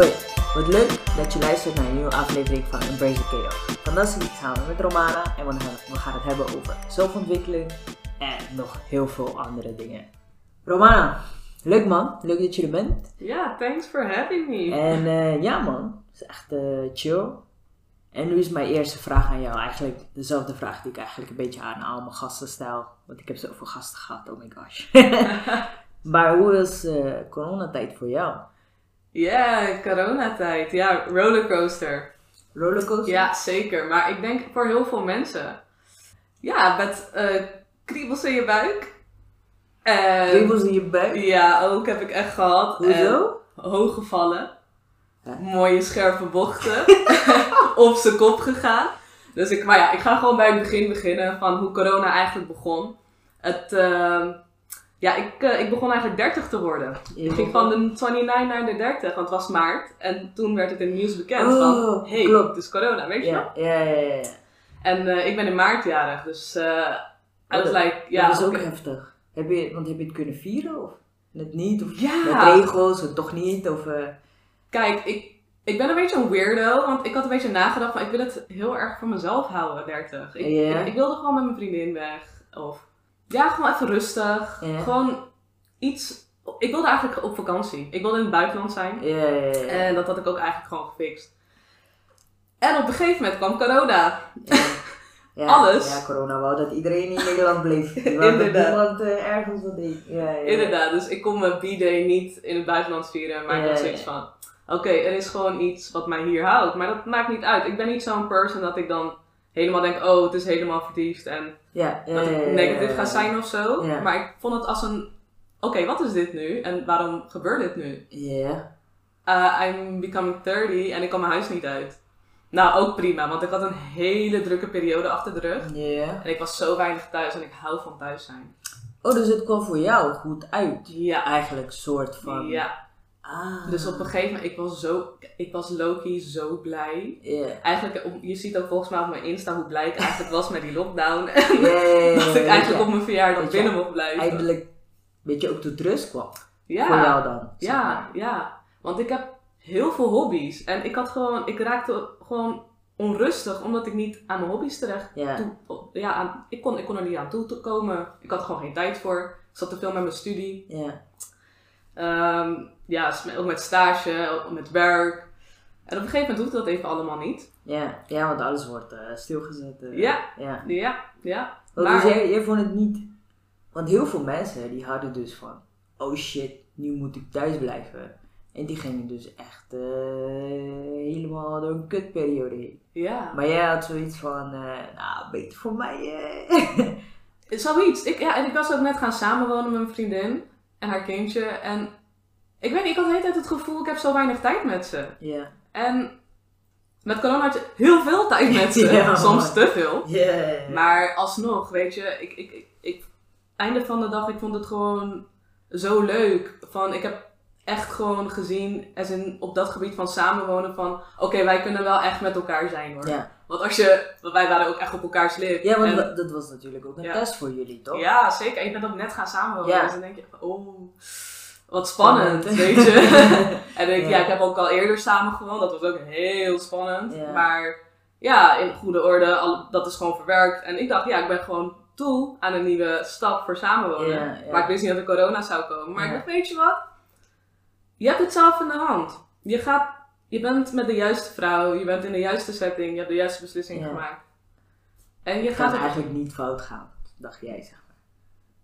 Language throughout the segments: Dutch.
Hoi, wat leuk dat je luistert naar een nieuwe aflevering van Embrace the Chaos. Vandaag zit ik samen met Romana en we gaan, het hebben over zelfontwikkeling en nog heel veel andere dingen. Romana, leuk man, leuk dat je er bent. Ja, thanks for having me. En eh, ja man, het is echt eh, chill. En nu is mijn eerste vraag aan jou eigenlijk dezelfde vraag die ik eigenlijk een beetje aan al mijn gasten stel. Want ik heb zoveel gasten gehad, oh my gosh. maar hoe is eh, coronatijd voor jou? Ja, coronatijd. Ja, rollercoaster. Rollercoaster? Ja, zeker. Maar ik denk voor heel veel mensen. Ja, met eh, kriebels in je buik. En, Kriebels in je buik? Ja, ook heb ik echt gehad. Hoezo? Hoge vallen. Ja. Mooie scherpe bochten. Op zijn kop gegaan. Dus ik, maar ja, ik ga gewoon bij het begin beginnen van hoe corona eigenlijk begon. Het, ehm, ja, ik, eh, ik begon eigenlijk 30 te worden. Ik ging van de 29 naar de 30, want het was maart. En toen werd het in het nieuws bekend Oh, van, hey, klopt. het is corona, weet je? Ja, ja, ja, ja. En eh, ik ben in maart jarig, dus eh I Oh, was like, ja, dat is ook heftig. Heb je, want heb je het kunnen vieren of net niet? Of Ja. met regels of toch niet? Of, Kijk, ik, ik ben een beetje een weirdo, want ik had een beetje nagedacht van, ik wil het heel erg voor mezelf houden, 30. Ik, Ja. ik, ik wilde gewoon met mijn vriendin weg, of ja, gewoon even rustig. Ja. Gewoon iets, ik wilde eigenlijk op vakantie. Ik wilde in het buitenland zijn. ja, ja. En dat had ik ook eigenlijk gewoon gefixt. En op een gegeven moment kwam corona. Ja, Alles. Ja, corona wou dat iedereen in Nederland bleef. Inderdaad. niemand eh, ergens wat deed. Inderdaad, dus ik kon mijn B-day niet in het buitenland vieren. Maar ik had zoiets van, oké, er is gewoon iets wat mij hier houdt. Maar dat maakt niet uit. Ik ben niet zo'n person dat ik dan helemaal denk, oh, het is helemaal verliefd. En Ja, dat ik negatief ga zijn of zo. Maar ik vond het als een, oké, wat is dit nu? En waarom gebeurt dit nu? Ja. Uh, I'm becoming 30 en ik kan mijn huis niet uit. Nou, ook prima, want ik had een hele drukke periode achter de rug. Ja. En ik was zo weinig thuis en ik hou van thuis zijn. Oh, dus het kwam voor jou goed uit. Ja. Eigenlijk, soort van. Ja, Ah. dus op een gegeven moment, ik was zo, ik was Loki zo blij. Ja. Eigenlijk, je ziet ook volgens mij op mijn Insta hoe blij ik eigenlijk was met die lockdown. Ja, ja, dat ik eigenlijk ja. op mijn verjaardag Dat binnen mocht blijven. Eindelijk, weet je, ook tot rust kwam. ja. Voor jou dan. Ja, maar. ja. Want ik heb heel veel hobby's. En ik had gewoon, ik raakte gewoon onrustig omdat ik niet aan mijn hobby's terecht Ja. toe, ja, aan, ik, kon, ik kon er niet aan toe te komen. Ik had gewoon geen tijd voor. Ik zat te veel met mijn studie. Ja. Ehm, ja, ook met stage, ook met werk. En op een gegeven moment hoefde dat even allemaal niet. Ja. ja, want alles wordt eh, stilgezet. eh. Ja. ja. Ja, ja. Maar- dus jij, jij vond het niet... Want heel veel mensen die hadden dus van... Oh shit, nu moet ik thuis blijven. En die gingen dus echt eh, helemaal door een kutperiode heen. Ja. Maar jij had zoiets van... eh, nou, beter voor mij... Zoiets. Ik, ja, en ik was ook net gaan samenwonen met mijn vriendin en haar kindje. En ik weet niet, ik had de hele tijd het gevoel, ik heb zo weinig tijd met ze. Ja. En met corona had je heel veel tijd met ze. Ja, Soms te veel. Ja. Maar alsnog, weet je, ik, ik, ik, ik, einde van de dag, ik vond het gewoon zo leuk. Van, ik heb echt gewoon gezien, in, op dat gebied van samenwonen, van oké, wij kunnen wel echt met elkaar zijn hoor. Ja. Want als je, want wij waren ook echt op elkaars lip. Ja, want En- dat- was natuurlijk ook een Ja. test voor jullie, toch? ja, zeker. En je bent ook net gaan samenwonen. Ja. Dus dan denk je, oh, wat spannend, Spannend. weet je. en denk ik, Ja. ja, ik heb ook al eerder samen gewoond. Dat was ook heel spannend. Maar ja, in goede orde, al, dat is gewoon verwerkt. En ik dacht, ja, ik ben gewoon toe aan een nieuwe stap voor samenwonen. Maar ik wist niet dat er corona zou komen. Maar ik dacht, weet je wat? Je hebt het zelf in de hand. Je, gaat, je bent met de juiste vrouw, je bent in de juiste setting, je hebt de juiste beslissing Ja. gemaakt. En je Het gaat eigenlijk niet fout gaan, dacht jij, zeg maar.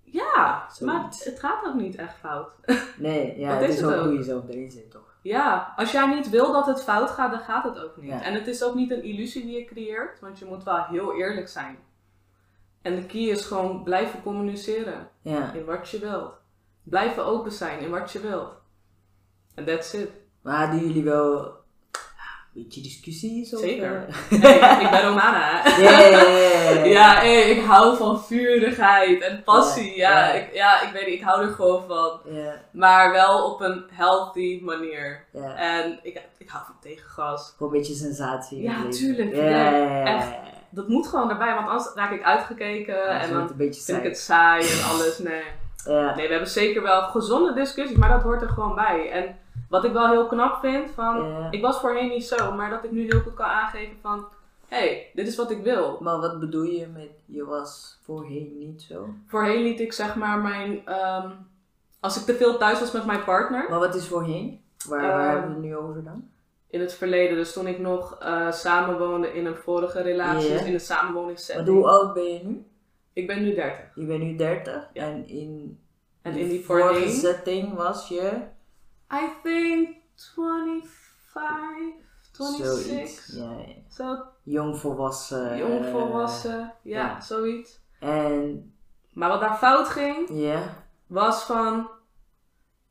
Ja, Zoiets. maar het, het gaat ook niet echt fout. Nee, ja, Dat het is ook ook. hoe je zelf erin zit, toch? Ja, als jij niet wil dat het fout gaat, dan gaat het ook niet. Ja. En het is ook niet een illusie die je creëert, want je moet wel heel eerlijk zijn. En de key is gewoon blijven communiceren Ja. in wat je wilt. Blijven open zijn in wat je wilt. En that's it. Maar hadden jullie wel een beetje discussies? Of, Zeker. eh? Hey, ik ben Romana, hè? Ja, hey, ik hou van vurigheid en passie. Ja. Ik, ja, ik weet niet, ik hou er gewoon van. Maar wel op een healthy manier. ja. En ik, ik hou van tegengas. Gewoon een beetje sensatie. Ja, tuurlijk. Ja, echt. Dat moet gewoon erbij, want anders raak ik uitgekeken Ja, en dan vind ik het saai en alles. Nee. Nee, we hebben zeker wel gezonde discussies, maar dat hoort er gewoon bij. En Wat ik wel heel knap vind, van, ik was voorheen niet zo, maar dat ik nu heel goed kan aangeven van, hé, hey, dit is wat ik wil. Maar wat bedoel je met je was voorheen niet zo? Voorheen liet ik zeg maar mijn, ehm, als ik te veel thuis was met mijn partner, Maar wat is voorheen? Waar, waar Ehm, hebben we het nu over dan? in het verleden, dus toen ik nog eh samenwoonde in een vorige relatie, dus in een Maar samenwoningssetting. hoe oud ben je nu? Ik ben nu 30. Je bent nu 30 Ja. en in En in die vorige setting was je I think 25, 26. zoiets. Ja, ja. Zo Jong volwassen. jong eh, volwassen, ja, ja. zoiets. En Maar wat daar fout ging, was van.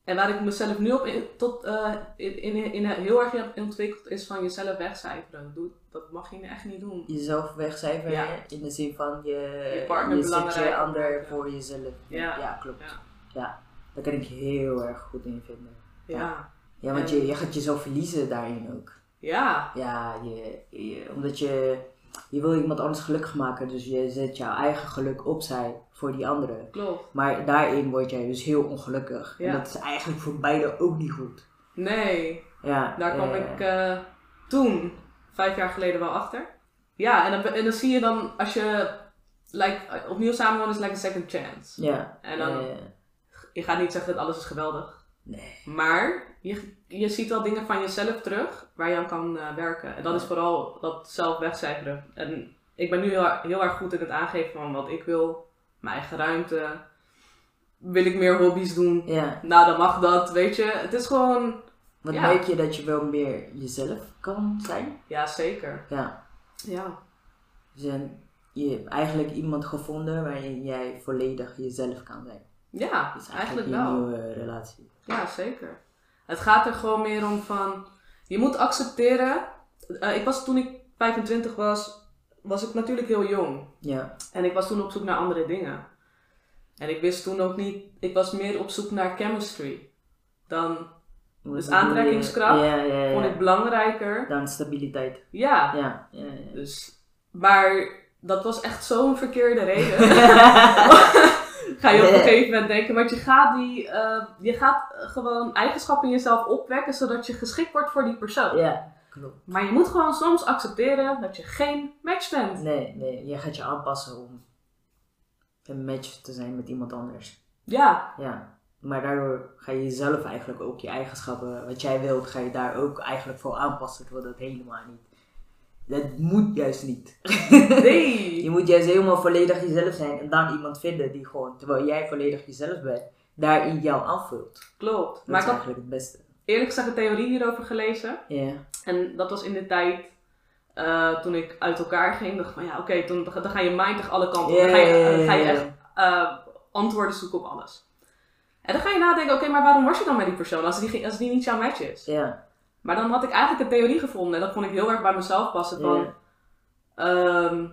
En waar ik mezelf nu op in, tot, eh, in, in, in, heel erg heb ontwikkeld, is van jezelf wegcijferen. Doe, dat mag je echt niet doen. jezelf wegcijferen Ja. in de zin van je, Je partner je belangrijk ander voor jezelf. Ja. klopt. Ja. Ja. daar kan ik heel erg goed in vinden. Ja. Ja, want En- je, je gaat jezelf verliezen daarin ook. Ja. Ja, je, je- omdat je, je wil iemand anders gelukkig maken, dus je zet jouw eigen geluk opzij voor die andere. Klopt. Maar daarin word jij dus heel ongelukkig. Ja. En dat is eigenlijk voor beide ook niet goed. Nee, Ja, daar kwam eh, ik eh, toen, vijf jaar geleden, wel achter. Ja, en dan, en dan zie je dan, als je like, opnieuw samenwoont, is like a second chance. Ja. En dan- eh, Je gaat niet zeggen dat alles is geweldig. Nee. Maar je, je ziet wel dingen van jezelf terug waar je aan kan eh, werken. En dat is vooral dat zelf wegcijferen. En ik ben nu heel, heel erg goed in het aangeven van wat ik wil. Mijn eigen ruimte. Wil ik meer hobby's doen? Ja. Nou, dan mag dat, weet je. Het is gewoon... Want Ja. merk je dat je wel meer jezelf kan zijn? Ja, zeker. Ja. Ja. Dus een- je hebt eigenlijk iemand gevonden waarin jij volledig jezelf kan zijn. Ja, is eigenlijk je wel. nieuwe relatie. Ja, zeker. Het gaat er gewoon meer om van... Je moet accepteren... eh, ik was toen ik 25 was, was ik natuurlijk heel jong. Ja. En ik was toen op zoek naar andere dingen. En ik wist toen ook niet, ik was meer op zoek naar chemistry. Dan Dus aantrekkingskracht Ja, ja, ja. vond ik belangrijker. Dan stabiliteit. Ja, Ja. ja, ja. dus, maar dat was echt zo'n verkeerde reden. Ga je op een gegeven moment denken, want je gaat, die, eh, je gaat gewoon eigenschappen in jezelf opwekken zodat je geschikt wordt voor die persoon. Ja, klopt. Maar je moet gewoon soms accepteren dat je geen match bent. Nee, nee. Je gaat je aanpassen om een match te zijn met iemand anders. Ja, Ja. Maar daardoor ga je jezelf eigenlijk ook, je eigenschappen, wat jij wilt, ga je daar ook eigenlijk voor aanpassen. Terwijl dat helemaal niet. Dat moet juist niet. nee. Je moet juist helemaal volledig jezelf zijn en dan iemand vinden die gewoon, terwijl jij volledig jezelf bent, daarin jou aanvult. Klopt. Dat Maar is eigenlijk het beste. eerlijk gezegd een theorie hierover gelezen. Ja. En dat was in de tijd eh, toen ik uit elkaar ging. dacht ik van ja, oké, dan, dan ga je mind toch alle kanten op. Dan ga je, dan ga je echt eh, antwoorden zoeken op alles. En dan ga je nadenken, oké, maar waarom was je dan met die persoon als die, als die niet jouw match is? Ja. Maar dan had ik eigenlijk een theorie gevonden en dat vond ik heel erg bij mezelf passen. Van, ehm,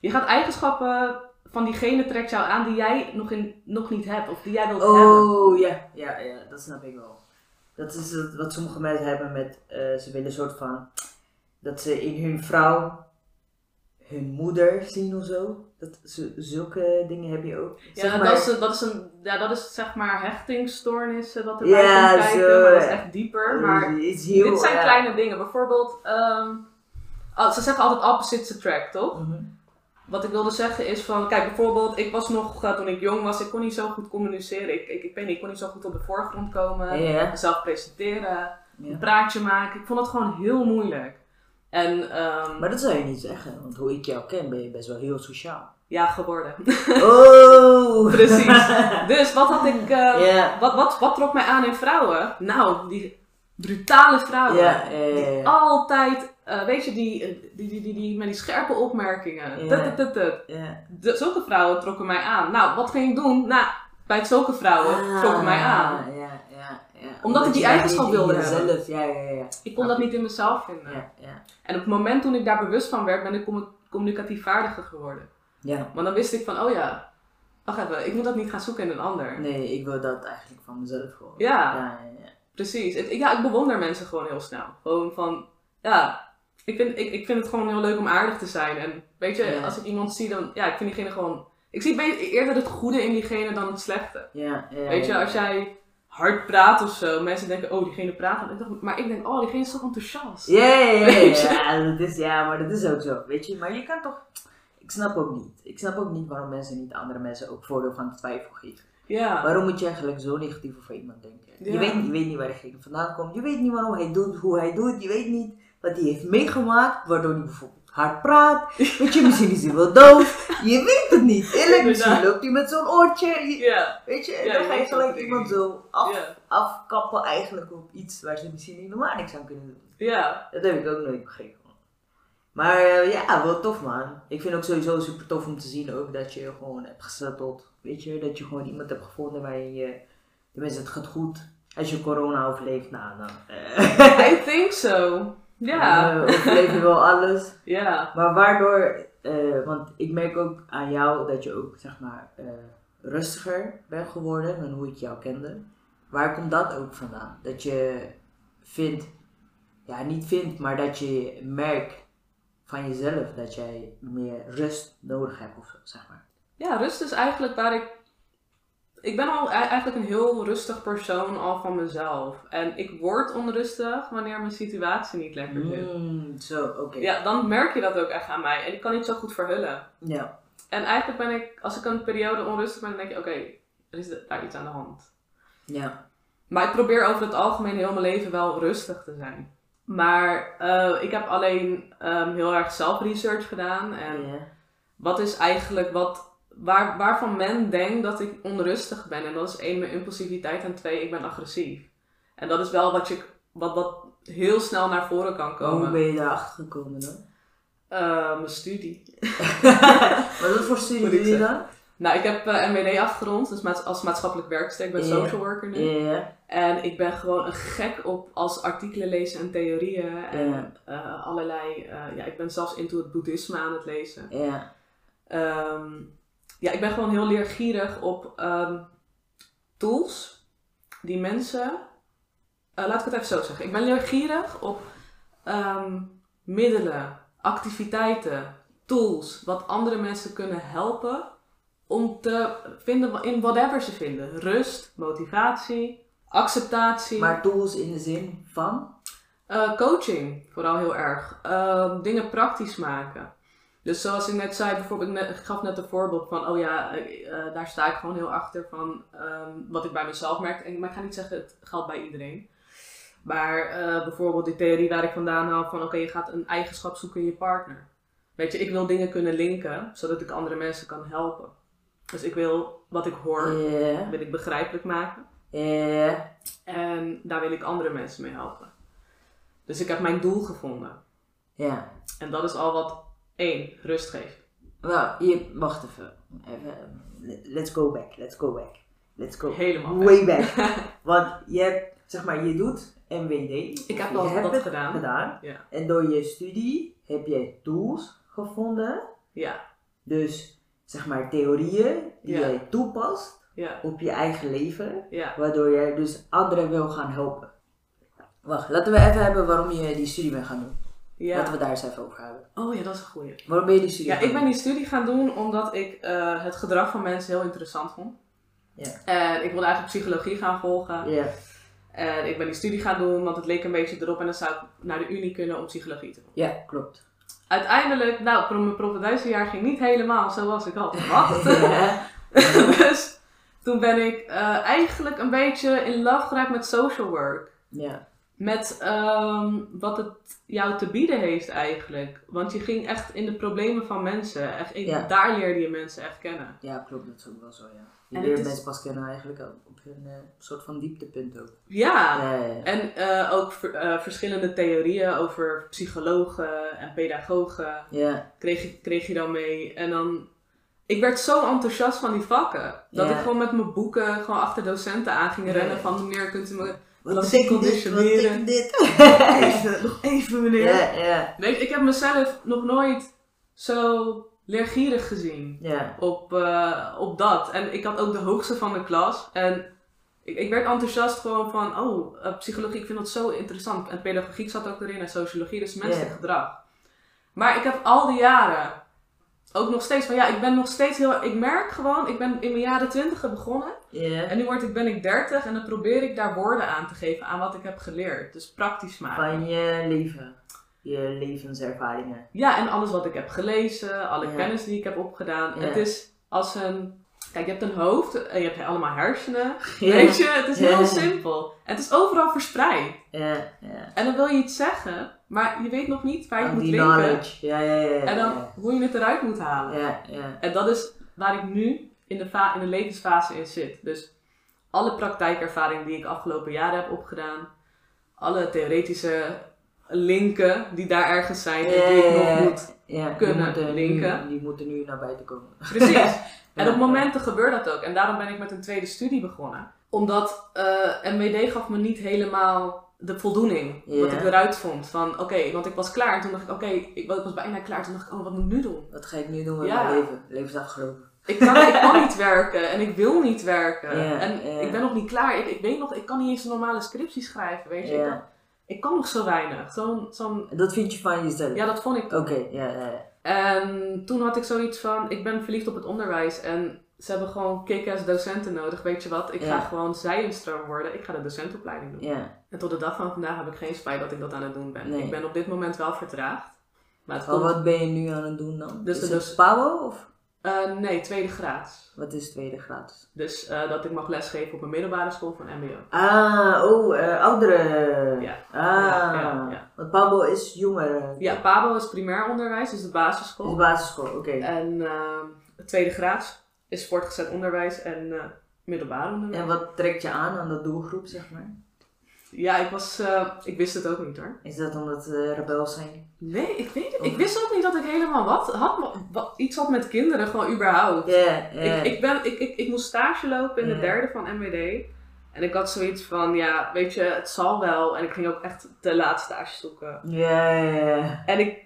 je gaat eigenschappen van diegene trekt jou aan die jij nog, in, nog niet hebt of die jij wilt hebben. Oh ja, ja, ja, dat snap ik wel. Dat is het, wat sommige mensen hebben met, eh, ze willen een soort van, dat ze in hun vrouw hun moeder zien of zo. Dat, zulke dingen heb je ook. Ja, Zeg dat, maar- is, dat, is een, ja, dat is zeg maar hechtingsstoornissen dat erbij Ja, komt kijken, zo, maar dat is echt dieper. Maar heel, dit zijn ja. kleine dingen. Bijvoorbeeld, ehm, oh, ze zeggen altijd opposites attract, toch? Mhm. Wat ik wilde zeggen is van, kijk bijvoorbeeld, ik was nog, eh, toen ik jong was, ik kon niet zo goed communiceren. Ik, ik, ik weet niet, ik kon niet zo goed op de voorgrond komen. Mezelf presenteren, een praatje maken. Ik vond het gewoon heel moeilijk. En ehm, Maar dat zou je niet zeggen, want hoe ik jou ken ben je best wel heel sociaal. ja, geworden. Oh! Precies. Dus wat had ik, eh, wat, wat, wat trok mij aan in vrouwen? Nou, die brutale vrouwen. Ja, ja. Altijd, eh, weet je, die, die, die, die, die, met die scherpe opmerkingen. Ja. Tut, tut, tut, tut. Ja. De, zulke vrouwen trokken mij aan. Nou, wat ging ik doen? Nou, bij zulke vrouwen trokken mij aan. Omdat ik die eigenschap wilde hebben. jezelf- Ja, ja, ja. Ik kon dat niet in mezelf vinden. Ja, ja. En op het moment toen ik daar bewust van werd, ben ik commu- communicatief vaardiger geworden. Ja. Maar dan wist ik van, oh ja, wacht even, ik moet dat niet gaan zoeken in een ander. Nee, ik wil dat eigenlijk van mezelf gewoon. Ja. Ja, ja, ja. Precies. Ik, ja, ik bewonder mensen gewoon heel snel. Gewoon van, ja, ik vind, ik, ik vind het gewoon heel leuk om aardig te zijn. En weet je, als ik iemand zie, dan, ja, ik vind diegene gewoon... Ik zie eerder het goede in diegene dan het slechte. Ja, ja, weet je, als jij hard praat of zo. Mensen denken, oh, diegene praat. Ik dacht, maar ik denk, oh, diegene is zo enthousiast. Ja, ja, dat is, ja, maar dat is ook zo, weet je. Maar je kan toch... Ik snap ook niet. Ik snap ook niet waarom mensen niet andere mensen ook voordeel van de twijfel geven. Ja. Waarom moet je eigenlijk zo negatief over iemand denken? Ja. Je, weet, je weet niet waar diegene vandaan komt. Je weet niet waarom hij doet hoe hij doet. Je weet niet wat hij heeft meegemaakt. Waardoor hij bijvoorbeeld hard praat. Weet je, misschien is hij wel doof. Je weet het niet. Eerlijk, misschien loopt hij met zo'n oortje. Je- Ja. Weet je, en Ja, dan je ga je gelijk iemand zo af, Ja. afkappen eigenlijk op iets waar ze misschien helemaal niks aan kunnen doen. Ja. Dat heb ik ook nooit begrepen. Maar eh, ja, wel tof man. Ik vind ook sowieso super tof om te zien ook dat je gewoon hebt gesetteld. Weet je, dat je gewoon iemand hebt gevonden waarin je, tenminste het gaat goed. Als je corona overleeft, nou dan I think so. Ja. dan, eh, overleef je wel alles. Ja. Maar waardoor, eh, want ik merk ook aan jou dat je ook zeg maar eh, rustiger bent geworden dan hoe ik jou kende. Waar komt dat ook vandaan? Dat je vindt, ja niet vindt, maar dat je merkt van jezelf dat jij meer rust nodig hebt of zo, zeg maar. Ja, rust is eigenlijk waar ik. Ik ben al e- eigenlijk een heel rustig persoon al van mezelf. En ik word onrustig wanneer mijn situatie niet lekker zit. Mm, zo, oké. Ja, dan merk je dat ook echt aan mij. En ik kan niet zo goed verhullen. Ja. En eigenlijk ben ik, als ik een periode onrustig ben, dan denk je, oké, er is daar iets aan de hand. Ja. Maar ik probeer over het algemeen heel mijn leven wel rustig te zijn. Maar eh, ik heb alleen ehm, heel erg zelfresearch gedaan. En wat is eigenlijk wat, waar, waarvan men denkt dat ik onrustig ben. En dat is één, mijn impulsiviteit. En twee, ik ben agressief. En dat is wel wat, je, wat, wat heel snel naar voren kan Hoe komen. ben je daarachter gekomen dan? Eh, mijn studie. Wat voor studie doe je dan? Nou, ik heb eh, MWD afgerond, dus maats- als maatschappelijk werkster. Ik ben Ja. social worker nu. En ik ben gewoon een gek op als artikelen lezen en theorieën. En eh, allerlei, eh, ja, ik ben zelfs into het boeddhisme aan het lezen. Ja. Ehm, ja, ik ben gewoon heel leergierig op ehm, tools die mensen. eh, laat ik het even zo zeggen. Ik ben leergierig op ehm, middelen, activiteiten, tools, wat andere mensen kunnen helpen om te vinden in whatever ze vinden. Rust, motivatie, acceptatie. Maar tools in de zin van? Eh, coaching, vooral heel erg. Ehm, dingen praktisch maken. Dus zoals ik net zei, bijvoorbeeld, ik, gaf net een voorbeeld van, oh ja, eh, daar sta ik gewoon heel achter van ehm, wat ik bij mezelf merk. En, maar ik ga niet zeggen, het geldt bij iedereen. Maar eh, bijvoorbeeld die theorie waar ik vandaan haal van, oké, je gaat een eigenschap zoeken in je partner. Weet je, ik wil dingen kunnen linken, zodat ik andere mensen kan helpen. Dus ik wil wat ik hoor, wil ik begrijpelijk maken. En daar wil ik andere mensen mee helpen. Dus ik heb mijn doel gevonden. Ja. En dat is al wat één, rust geeft. Nou, hier, wacht even. even. Let's go back, let's go back. Let's go Helemaal way back. Want je hebt, zeg maar, je doet MWD. Ik heb Je hebt dat gedaan. gedaan. Ja. En door je studie heb jij tools gevonden. Ja, Dus, zeg maar, theorieën die Ja. jij toepast ja, op je eigen leven. ja. Waardoor jij dus anderen wil gaan helpen. Wacht, laten we even hebben waarom je die studie bent gaan doen. Laten ja. we daar eens even over hebben. Oh ja, dat is een goeie. Waarom ben je die studie Ja, ik ben die studie gaan doen omdat ik eh, het gedrag van mensen heel interessant vond. Ja. En ik wilde eigenlijk psychologie gaan volgen. Ja, En ik ben die studie gaan doen, want het leek een beetje erop. En dan zou ik naar de Unie kunnen om psychologie te doen. ja klopt. Uiteindelijk, nou, mijn propeduizenjaar ging niet helemaal zoals ik had verwacht. Ja. dus toen ben ik eh, eigenlijk een beetje in love geraakt met social work. ja. Met ehm, wat het jou te bieden heeft eigenlijk. Want je ging echt in de problemen van mensen. Echt, Ja. Daar leerde je mensen echt kennen. Ja, klopt, dat is ook wel zo, ja. Je En leert is- mensen pas kennen eigenlijk op een eh, soort van dieptepunt ook. Ja. Ja, ja, ja. En eh, ook eh, verschillende theorieën over psychologen en pedagogen Ja, kreeg, je- kreeg je dan mee. En dan... Ik werd zo enthousiast van die vakken. Dat ik gewoon met mijn boeken gewoon achter docenten aan ging rennen. Van meneer, kunt u me betekent dit? Wat conditioneren. betekent dit? even, nog even meneer. ja, ja, Weet je, ik heb mezelf nog nooit zo leergierig gezien ja. op, eh, op dat. En ik had ook de hoogste van de klas. En ik, ik werd enthousiast gewoon van, oh, eh, psychologie, ik vind dat zo interessant. En pedagogiek zat ook erin en sociologie, dus menselijk gedrag. Maar ik heb al die jaren ook nog steeds van ja, ik ben nog steeds heel. Ik merk gewoon, ik ben in mijn jaren twintig begonnen. En nu word ik, ben ik 30 en dan probeer ik daar woorden aan te geven aan wat ik heb geleerd. Dus praktisch maken. Van je leven. Je levenservaringen. Ja, en alles wat ik heb gelezen, alle kennis die ik heb opgedaan. Het is als een. Kijk, je hebt een hoofd en je hebt allemaal hersenen. Weet je, het is heel simpel. En het is overal verspreid. En dan wil je iets zeggen, maar je weet nog niet waar je het moet die linken. Ja, ja, ja. ja. En dan hoe je het eruit moet halen. En dat is waar ik nu in de, in de levensfase in zit. Dus alle praktijkervaring die ik afgelopen jaren heb opgedaan, alle theoretische linken die daar ergens zijn en die ik nog moet. ja, kunnen moeten linken. Nu, die moeten nu naar buiten komen. Precies. En op momenten gebeurt dat ook. En daarom ben ik met een tweede studie begonnen. Omdat eh MWD gaf me niet helemaal de voldoening. Wat ik eruit vond. Van oké, want ik was klaar. En toen dacht ik, oké, ik, ik was bijna klaar. Toen dacht ik, oh, wat moet ik nu doen? Wat ga ik nu doen met Ja. mijn leven? Leven is afgelopen. Ik kan, ik kan niet werken en ik wil niet werken. En ik ben nog niet klaar. Ik, ik weet nog, ik kan niet eens een normale scriptie schrijven. Weet je? Ik, kan, Ja. ik kan nog zo weinig. Zo'n, zo'n, Dat vind je van jezelf? ja, dat vond ik. Oké, ja. En toen had ik zoiets van, ik ben verliefd op het onderwijs en ze hebben gewoon kick-ass docenten nodig. Weet je wat, ik ga gewoon zijinstroom worden. Ik ga de docentopleiding doen. En tot de dag van vandaag heb ik geen spijt dat ik dat aan het doen ben. Nee. Ik ben op dit moment wel vertraagd. Maar het Maar komt... wat ben je nu aan het doen dan? Dus is de het of Eh, nee, tweede graad. wat is tweede graad? Dus eh, dat ik mag lesgeven op een middelbare school van mbo. Ah, oh, eh, ouderen. Ja. Ah, Ja, ja, ja. want PABO is jongeren. Ja, PABO is primair onderwijs, dus de Is basisschool. basisschool, oké. En tweede graad is voortgezet onderwijs en middelbaar onderwijs. En wat trekt je aan aan dat doelgroep, zeg maar? Ja, ik was, eh, ik wist het ook niet hoor. Is dat omdat ze rebels zijn? Nee, ik weet het. Ik wist ook niet dat ik helemaal wat had. wat- iets had met kinderen, gewoon überhaupt. Ja, ja. Ik, ik, ben, ik, ik, ik moest stage lopen in de derde van MWD. En ik had zoiets van, ja, weet je, het zal wel. En ik ging ook echt te laat stage zoeken. Ja, ja, ja. En ik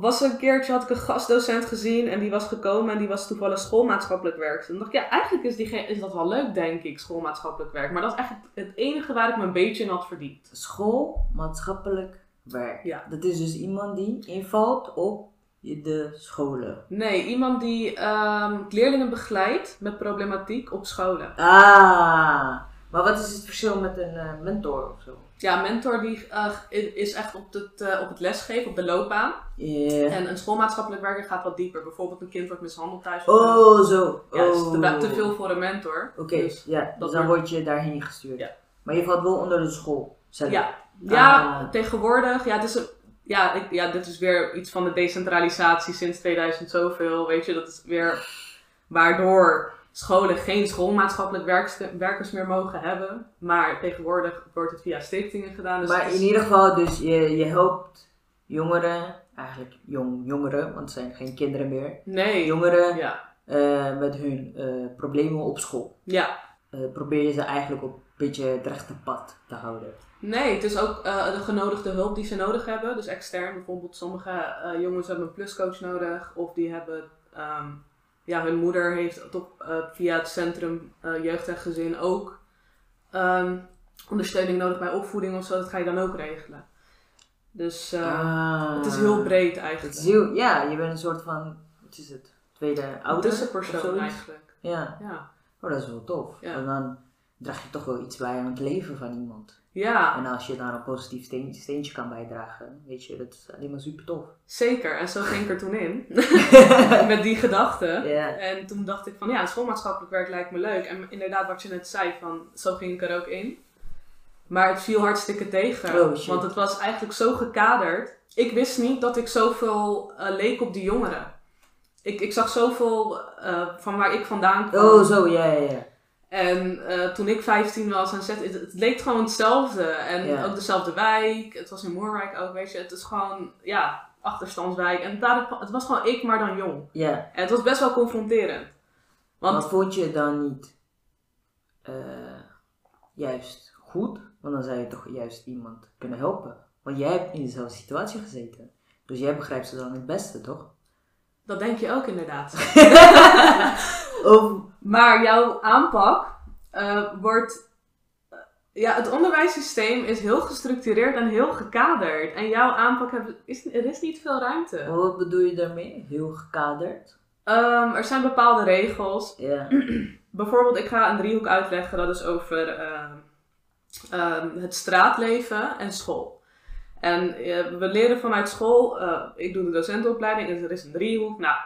was een keertje, had ik een gastdocent gezien en die was gekomen en die was toevallig schoolmaatschappelijk werk. Toen dacht ik, ja, eigenlijk is, die, is dat wel leuk, denk ik, schoolmaatschappelijk werk. Maar dat is eigenlijk het enige waar ik me een beetje in had verdiept. School, maatschappelijk werk. Ja. Dat is dus iemand die invalt op de scholen. Nee, iemand die ehm, leerlingen begeleidt met problematiek op scholen. Ah, maar wat is het verschil met een eh, mentor of zo? Ja, mentor die eh, is echt op het, eh, op het lesgeven, op de loopbaan. Ja. En een schoolmaatschappelijk werker gaat wat dieper. Bijvoorbeeld een kind wordt mishandeld thuis. Oh, zo. Ja, is Oh. te, te veel voor een mentor. Oké, Dus, ja, dus dan wordt- word je daarheen gestuurd. Ja. Maar je valt wel onder de school zelf. Ja, ja Ah. tegenwoordig. Ja, het is een, ja, ik, ja, dit is weer iets van de decentralisatie sinds 2000 zoveel. Weet je, dat is weer waardoor scholen geen schoolmaatschappelijk werkers meer mogen hebben. Maar tegenwoordig wordt het via stichtingen gedaan. Dus maar is- in ieder geval, dus je, je helpt jongeren, eigenlijk jong, jongeren, want het zijn geen kinderen meer. Nee. Jongeren Ja. eh, met hun eh, problemen op school. ja. Eh, probeer je ze eigenlijk op een beetje het rechte pad te houden. Nee, het is ook de genodigde hulp die ze nodig hebben. Dus extern, bijvoorbeeld sommige jongens hebben een pluscoach nodig. Of die hebben, ehm, ja, hun moeder heeft eh, via het centrum eh, jeugd en gezin ook ehm, ondersteuning nodig bij opvoeding of zo. Dat ga je dan ook regelen. Dus eh, Ah. het is heel breed Het eigenlijk. is heel, ja, je bent een soort van, wat is het, tweede ouder? tussenpersoon eigenlijk. Ja, Ja. oh, dat is wel tof. Ja. En dan draag je toch wel iets bij aan het leven van iemand. Ja, En als je daar een positief steen- steentje kan bijdragen, weet je, dat is alleen maar super tof. zeker. En zo ging ik er toen in. Met die gedachte. En toen dacht ik van ja, schoolmaatschappelijk werk lijkt me leuk. En inderdaad, wat je net zei, van zo ging ik er ook in. Maar het viel hartstikke tegen. Oh, want het was eigenlijk zo gekaderd. Ik wist niet dat ik zoveel eh, leek op die jongeren. Ik, ik zag zoveel eh, van waar ik vandaan kwam. Oh, zo, ja, ja, ja. En eh, toen ik 15 was en zet, het, het leek gewoon hetzelfde. En Ja. ook dezelfde wijk. Het was in Moerwijk ook, weet je. Het is gewoon, ja, achterstandswijk. En daar, het was gewoon ik, maar dan jong. Ja, En het was best wel confronterend. Want maar vond je dan niet eh, juist goed? Want dan zou je toch juist iemand kunnen helpen. Want jij hebt in dezelfde situatie gezeten. Dus jij begrijpt ze dan het beste, toch? dat denk je ook inderdaad. Of, maar jouw aanpak eh, wordt, Ja, het onderwijssysteem is heel gestructureerd en heel gekaderd. En jouw aanpak heb, is, er is niet veel ruimte. Wat bedoel je daarmee? Heel gekaderd? Ehm, er zijn bepaalde regels. Ja. Bijvoorbeeld, ik ga een driehoek uitleggen. Dat is over ehm, ehm, het straatleven en school. En eh, we leren vanuit school, eh, ik doe de docentenopleiding, en er is een driehoek. Nou,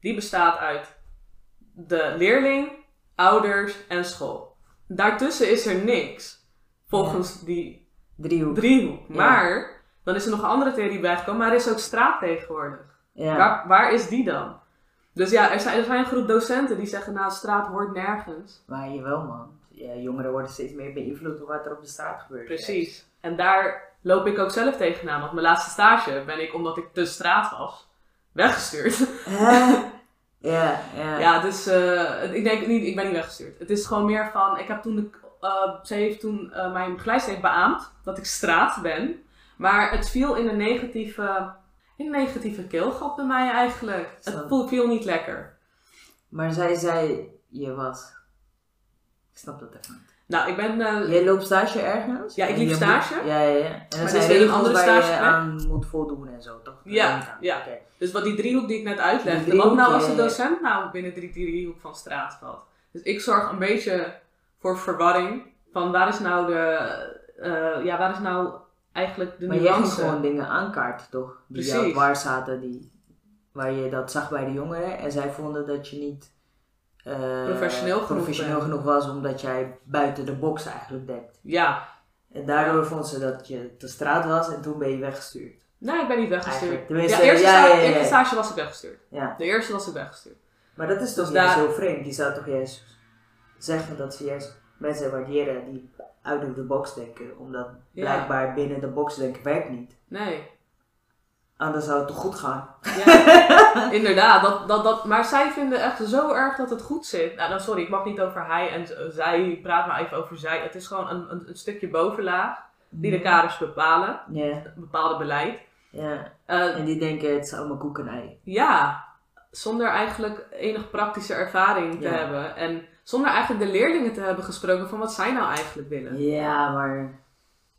die bestaat uit de leerling, ouders en school. Daartussen is er niks. Volgens die Driehoek. driehoek. Ja. Maar, dan is er nog een andere theorie bijgekomen, maar er is ook straat tegenwoordig. Ja. Waar, waar is die dan? Dus ja, er zijn, er zijn een groep docenten die zeggen, nou, straat hoort nergens. Maar jawel man. Ja, jongeren worden steeds meer beïnvloed door wat er op de straat gebeurt. Precies. En daar loop ik ook zelf tegenaan. Want mijn laatste stage ben ik, omdat ik te straat was, weggestuurd. Ja, ja. ja, dus eh, ik denk niet, ik ben niet weggestuurd. Het is gewoon meer van, ik heb toen, de, eh, ze heeft toen eh, mijn begeleidster heeft beaamd dat ik straat ben. Maar het viel in een negatieve, in een negatieve keelgat bij mij eigenlijk. Het Zo. voel- viel niet lekker. Maar zij zei, je was... Ik snap dat even niet. Nou, ik ben... Jij loopt stage ergens? Ja, ik liep stage. moet- ja, ja, ja. En zijn is een regels andere waar je aan moet voldoen en zo, toch? Ja, ja. Oké. Dus wat die driehoek die ik net uitlegde, wat nou als de ja. docent nou binnen die driehoek van straat valt? Dus ik zorg een beetje voor verwarring van waar is nou de, eh, ja, waar is nou eigenlijk de Maar jij ging nuance? gewoon dingen aankaarten, toch? Die Precies. jou waar zaten, die, waar je dat zag bij de jongeren. En zij vonden dat je niet eh, Professioneel genoeg professioneel bent. genoeg was, omdat jij buiten de box eigenlijk denkt. Ja, En daardoor vonden ze dat je te straat was en toen ben je weggestuurd. Nee, ik ben niet weggestuurd. Ja, eerste, ja, stage was ik weggestuurd. Ja. De eerste was ik weggestuurd. Maar dat is toch Dus juist zo vreemd. Je zou toch juist zeggen dat ze juist mensen waarderen die of the box denken. Omdat blijkbaar binnen de box denken werkt niet. Nee. Anders zou het toch goed gaan. Ja, inderdaad. Dat, dat, dat, maar zij vinden echt zo erg dat het goed zit. Nou, dan, sorry, ik mag niet over hij en zij. Ik praat maar even over zij. Het is gewoon een, een, een stukje bovenlaag die de kaders bepalen. Een bepaalde beleid. Ja. Eh, En die denken het is allemaal koek en ei. ja, zonder eigenlijk enig praktische ervaring te Ja. hebben. En zonder eigenlijk de leerlingen te hebben gesproken van wat zij nou eigenlijk willen. Ja, maar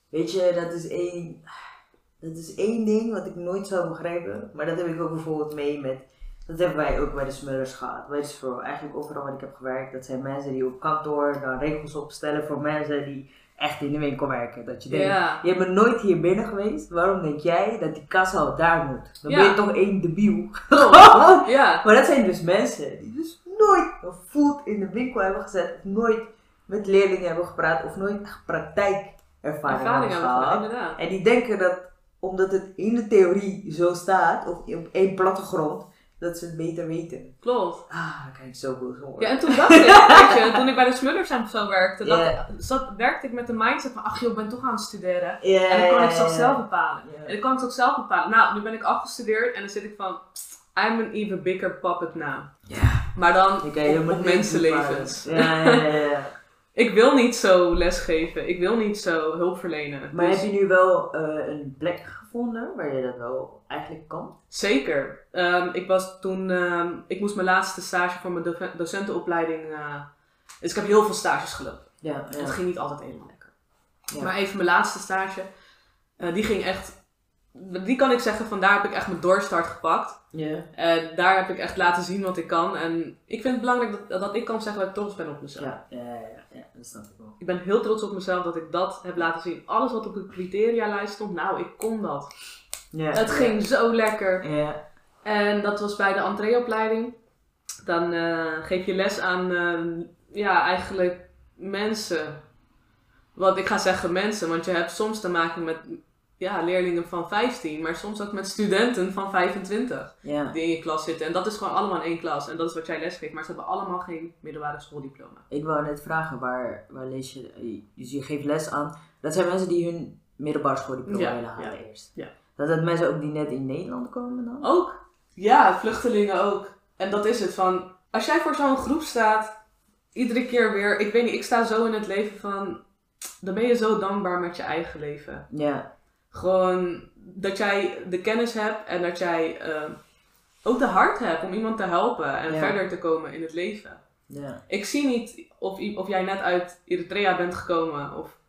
weet je, dat is één, dat is één ding wat ik nooit zou begrijpen. Maar dat heb ik ook bijvoorbeeld mee met, dat hebben wij ook bij de Smullers gehad. Weet je, voor eigenlijk overal waar ik heb gewerkt, dat zijn mensen die op kantoor dan regels opstellen voor mensen die echt in de winkel werken. Dat je denkt, Ja, je bent nooit hier binnen geweest, waarom denk jij dat die kassa daar moet? Dan Ja. ben je toch één debiel. ja, Maar dat zijn dus mensen die dus nooit een voet in de winkel hebben gezet, of nooit met leerlingen hebben gepraat, of nooit echt praktijkervaring ervaring hebben gehad. En die denken dat omdat het in de theorie zo staat, of op één plattegrond, dat ze het beter weten. Klopt. Ah, daar krijg ik zo boos van. Ja, en toen dacht ik, weet je, toen ik bij de Smullers en zo werkte, dat, zat, werkte ik met de mindset van, ach joh, ik ben toch aan het studeren. En dan kan ik ja. zelf bepalen. En dan kan ik het ook zelf bepalen. Nou, nu ben ik afgestudeerd en dan zit ik van, I'm an even bigger puppet now. Ja. Maar dan kan op, op mensenlevens. ja, ja, ja. Ik wil niet zo lesgeven. Ik wil niet zo hulp verlenen. Maar Dus heb je nu wel eh, een plek gevonden waar je dat wel eigenlijk kan? Zeker. Ehm, ik was toen, ehm, ik moest mijn laatste stage voor mijn doce- docentenopleiding. eh, dus ik heb heel veel stages gelopen. Ja, Het ging niet altijd helemaal lekker. Ja. Maar even mijn laatste stage, eh, die ging echt. Die kan ik zeggen, van daar heb ik echt mijn doorstart gepakt. ja. En daar heb ik echt laten zien wat ik kan. En ik vind het belangrijk dat, dat ik kan zeggen dat ik trots ben op mezelf. Ja, ja, ja, ja, dat snap ik wel. Ik ben heel trots op mezelf dat ik dat heb laten zien. Alles wat op de criteria-lijst stond, nou, ik kon dat. Ja, Het ging zo lekker. Ja, En dat was bij de entreeopleiding. Dan eh, geef je les aan, eh, ja, eigenlijk mensen. Want ik ga zeggen mensen, want je hebt soms te maken met ja, leerlingen van 15, maar soms ook met studenten van 25 ja. die in je klas zitten. En dat is gewoon allemaal in één klas. En dat is wat jij lesgeeft. Maar ze hebben allemaal geen middelbare schooldiploma. Ik wou net vragen, waar, waar lees je, dus je geeft les aan, dat zijn mensen die hun middelbare schooldiploma Ja, willen halen ja, eerst. ja. Dat dat mensen ook die net in Nederland komen dan? Ook? Ja, vluchtelingen ook. En dat is het van, als jij voor zo'n groep staat, iedere keer weer, ik weet niet, ik sta zo in het leven van, dan ben je zo dankbaar met je eigen leven. Ja, Gewoon dat jij de kennis hebt en dat jij eh, ook de hart hebt om iemand te helpen en Ja. verder te komen in het leven. ja. Ik zie niet of, of jij net uit Eritrea bent gekomen of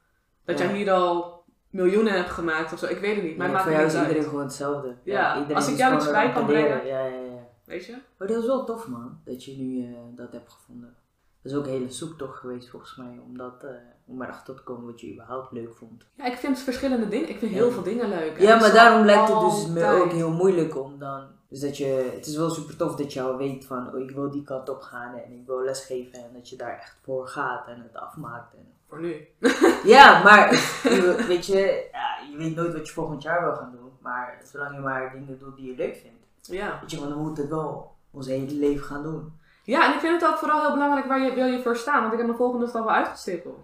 Dat Ja. jij hier al miljoenen hebt gemaakt of zo. Ik weet het niet. Maar Ja, het maakt voor jou is uit. iedereen gewoon hetzelfde. Ja, als ik jou iets bij kan brengen. Ja, ja, ja. Weet je? Maar dat is wel tof, man. Dat je nu eh, dat hebt gevonden. Dat is ook een hele zoektocht geweest, volgens mij. Om, dat, eh, om erachter te komen wat je überhaupt leuk vond. Ja, ik vind verschillende dingen. Ik vind heel Ja. veel dingen leuk. Ja, maar daarom lijkt het dus me ook heel moeilijk om dan. Dus dat je, het is wel super tof dat je al weet van, oh, ik wil die kant op gaan en ik wil lesgeven en dat je daar echt voor gaat en het afmaakt. En... Voor nu. Ja, maar weet je, ja, je weet nooit wat je volgend jaar wil gaan doen, maar zolang je maar dingen doet die je leuk vindt, Ja. weet je, want we moeten het wel ons hele leven gaan doen. Ja, en ik vind het ook vooral heel belangrijk waar je, wil je voor staan. Want ik heb mijn volgende stap wel uitgestippeld.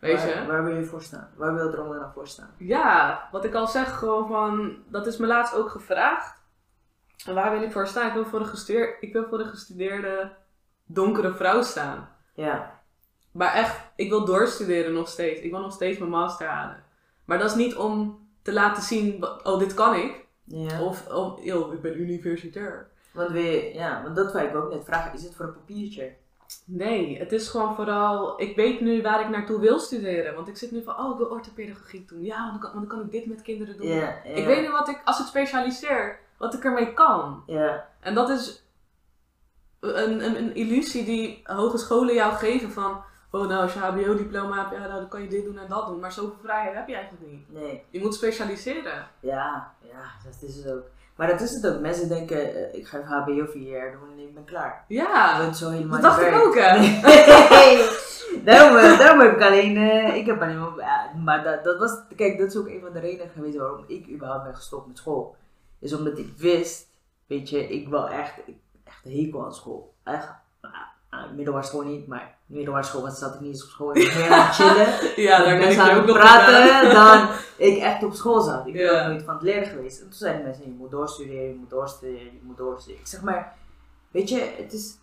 Weet waar, je? Waar wil je voor staan? Waar wil allemaal voor staan? Ja, wat ik al zeg, gewoon van, dat is me laatst ook gevraagd. En waar wil ik voor staan? Ik wil voor de, gestudeer, ik wil voor de gestudeerde donkere vrouw staan. Ja, Maar echt, ik wil doorstuderen nog steeds. Ik wil nog steeds mijn master halen. Maar dat is niet om te laten zien, oh, dit kan ik. ja. Of, om, yo, ik ben universitair. Want, je, ja, want dat wil ik ook net vragen, is het voor een papiertje? Nee, het is gewoon vooral, ik weet nu waar ik naartoe wil studeren. Want ik zit nu van, oh, ik wil orthopedagogiek doen. Ja, want dan kan, want dan kan ik dit met kinderen doen. Ik weet nu wat ik, als ik specialiseer, wat ik ermee kan. Ja, En dat is een, een, een illusie die hogescholen jou geven van... Oh, nou, als je HBO-diploma hebt, ja, dan kan je dit doen en dat doen. Maar zoveel vrijheid heb je eigenlijk niet. nee. Je moet specialiseren. Ja, ja, dat is het ook. Maar dat is het ook. Mensen denken, eh, ik ga even HBO vier jaar doen en ik ben klaar. Ja, Dat zo helemaal dat dacht ik ook, hè. Nee. daarom, eh, daarom heb ik alleen, eh, ik heb alleen maar, maar dat, dat was, kijk, dat is ook een van de redenen geweest waarom ik überhaupt ben gestopt met school. Is omdat ik wist, weet je, ik wil echt, echt hekel aan school. Echt, nou, middelbare school niet, maar middelbare school, zat ik niet eens op school. Ik was aan het chillen. Ja, daar ben ik mensen je aan het praten dan ik echt op school zat. Ik ben nooit van het leren geweest. En toen zeiden mensen, je moet doorstuderen, je moet doorstuderen, je moet doorstuderen. Ik zeg maar, weet je, het is,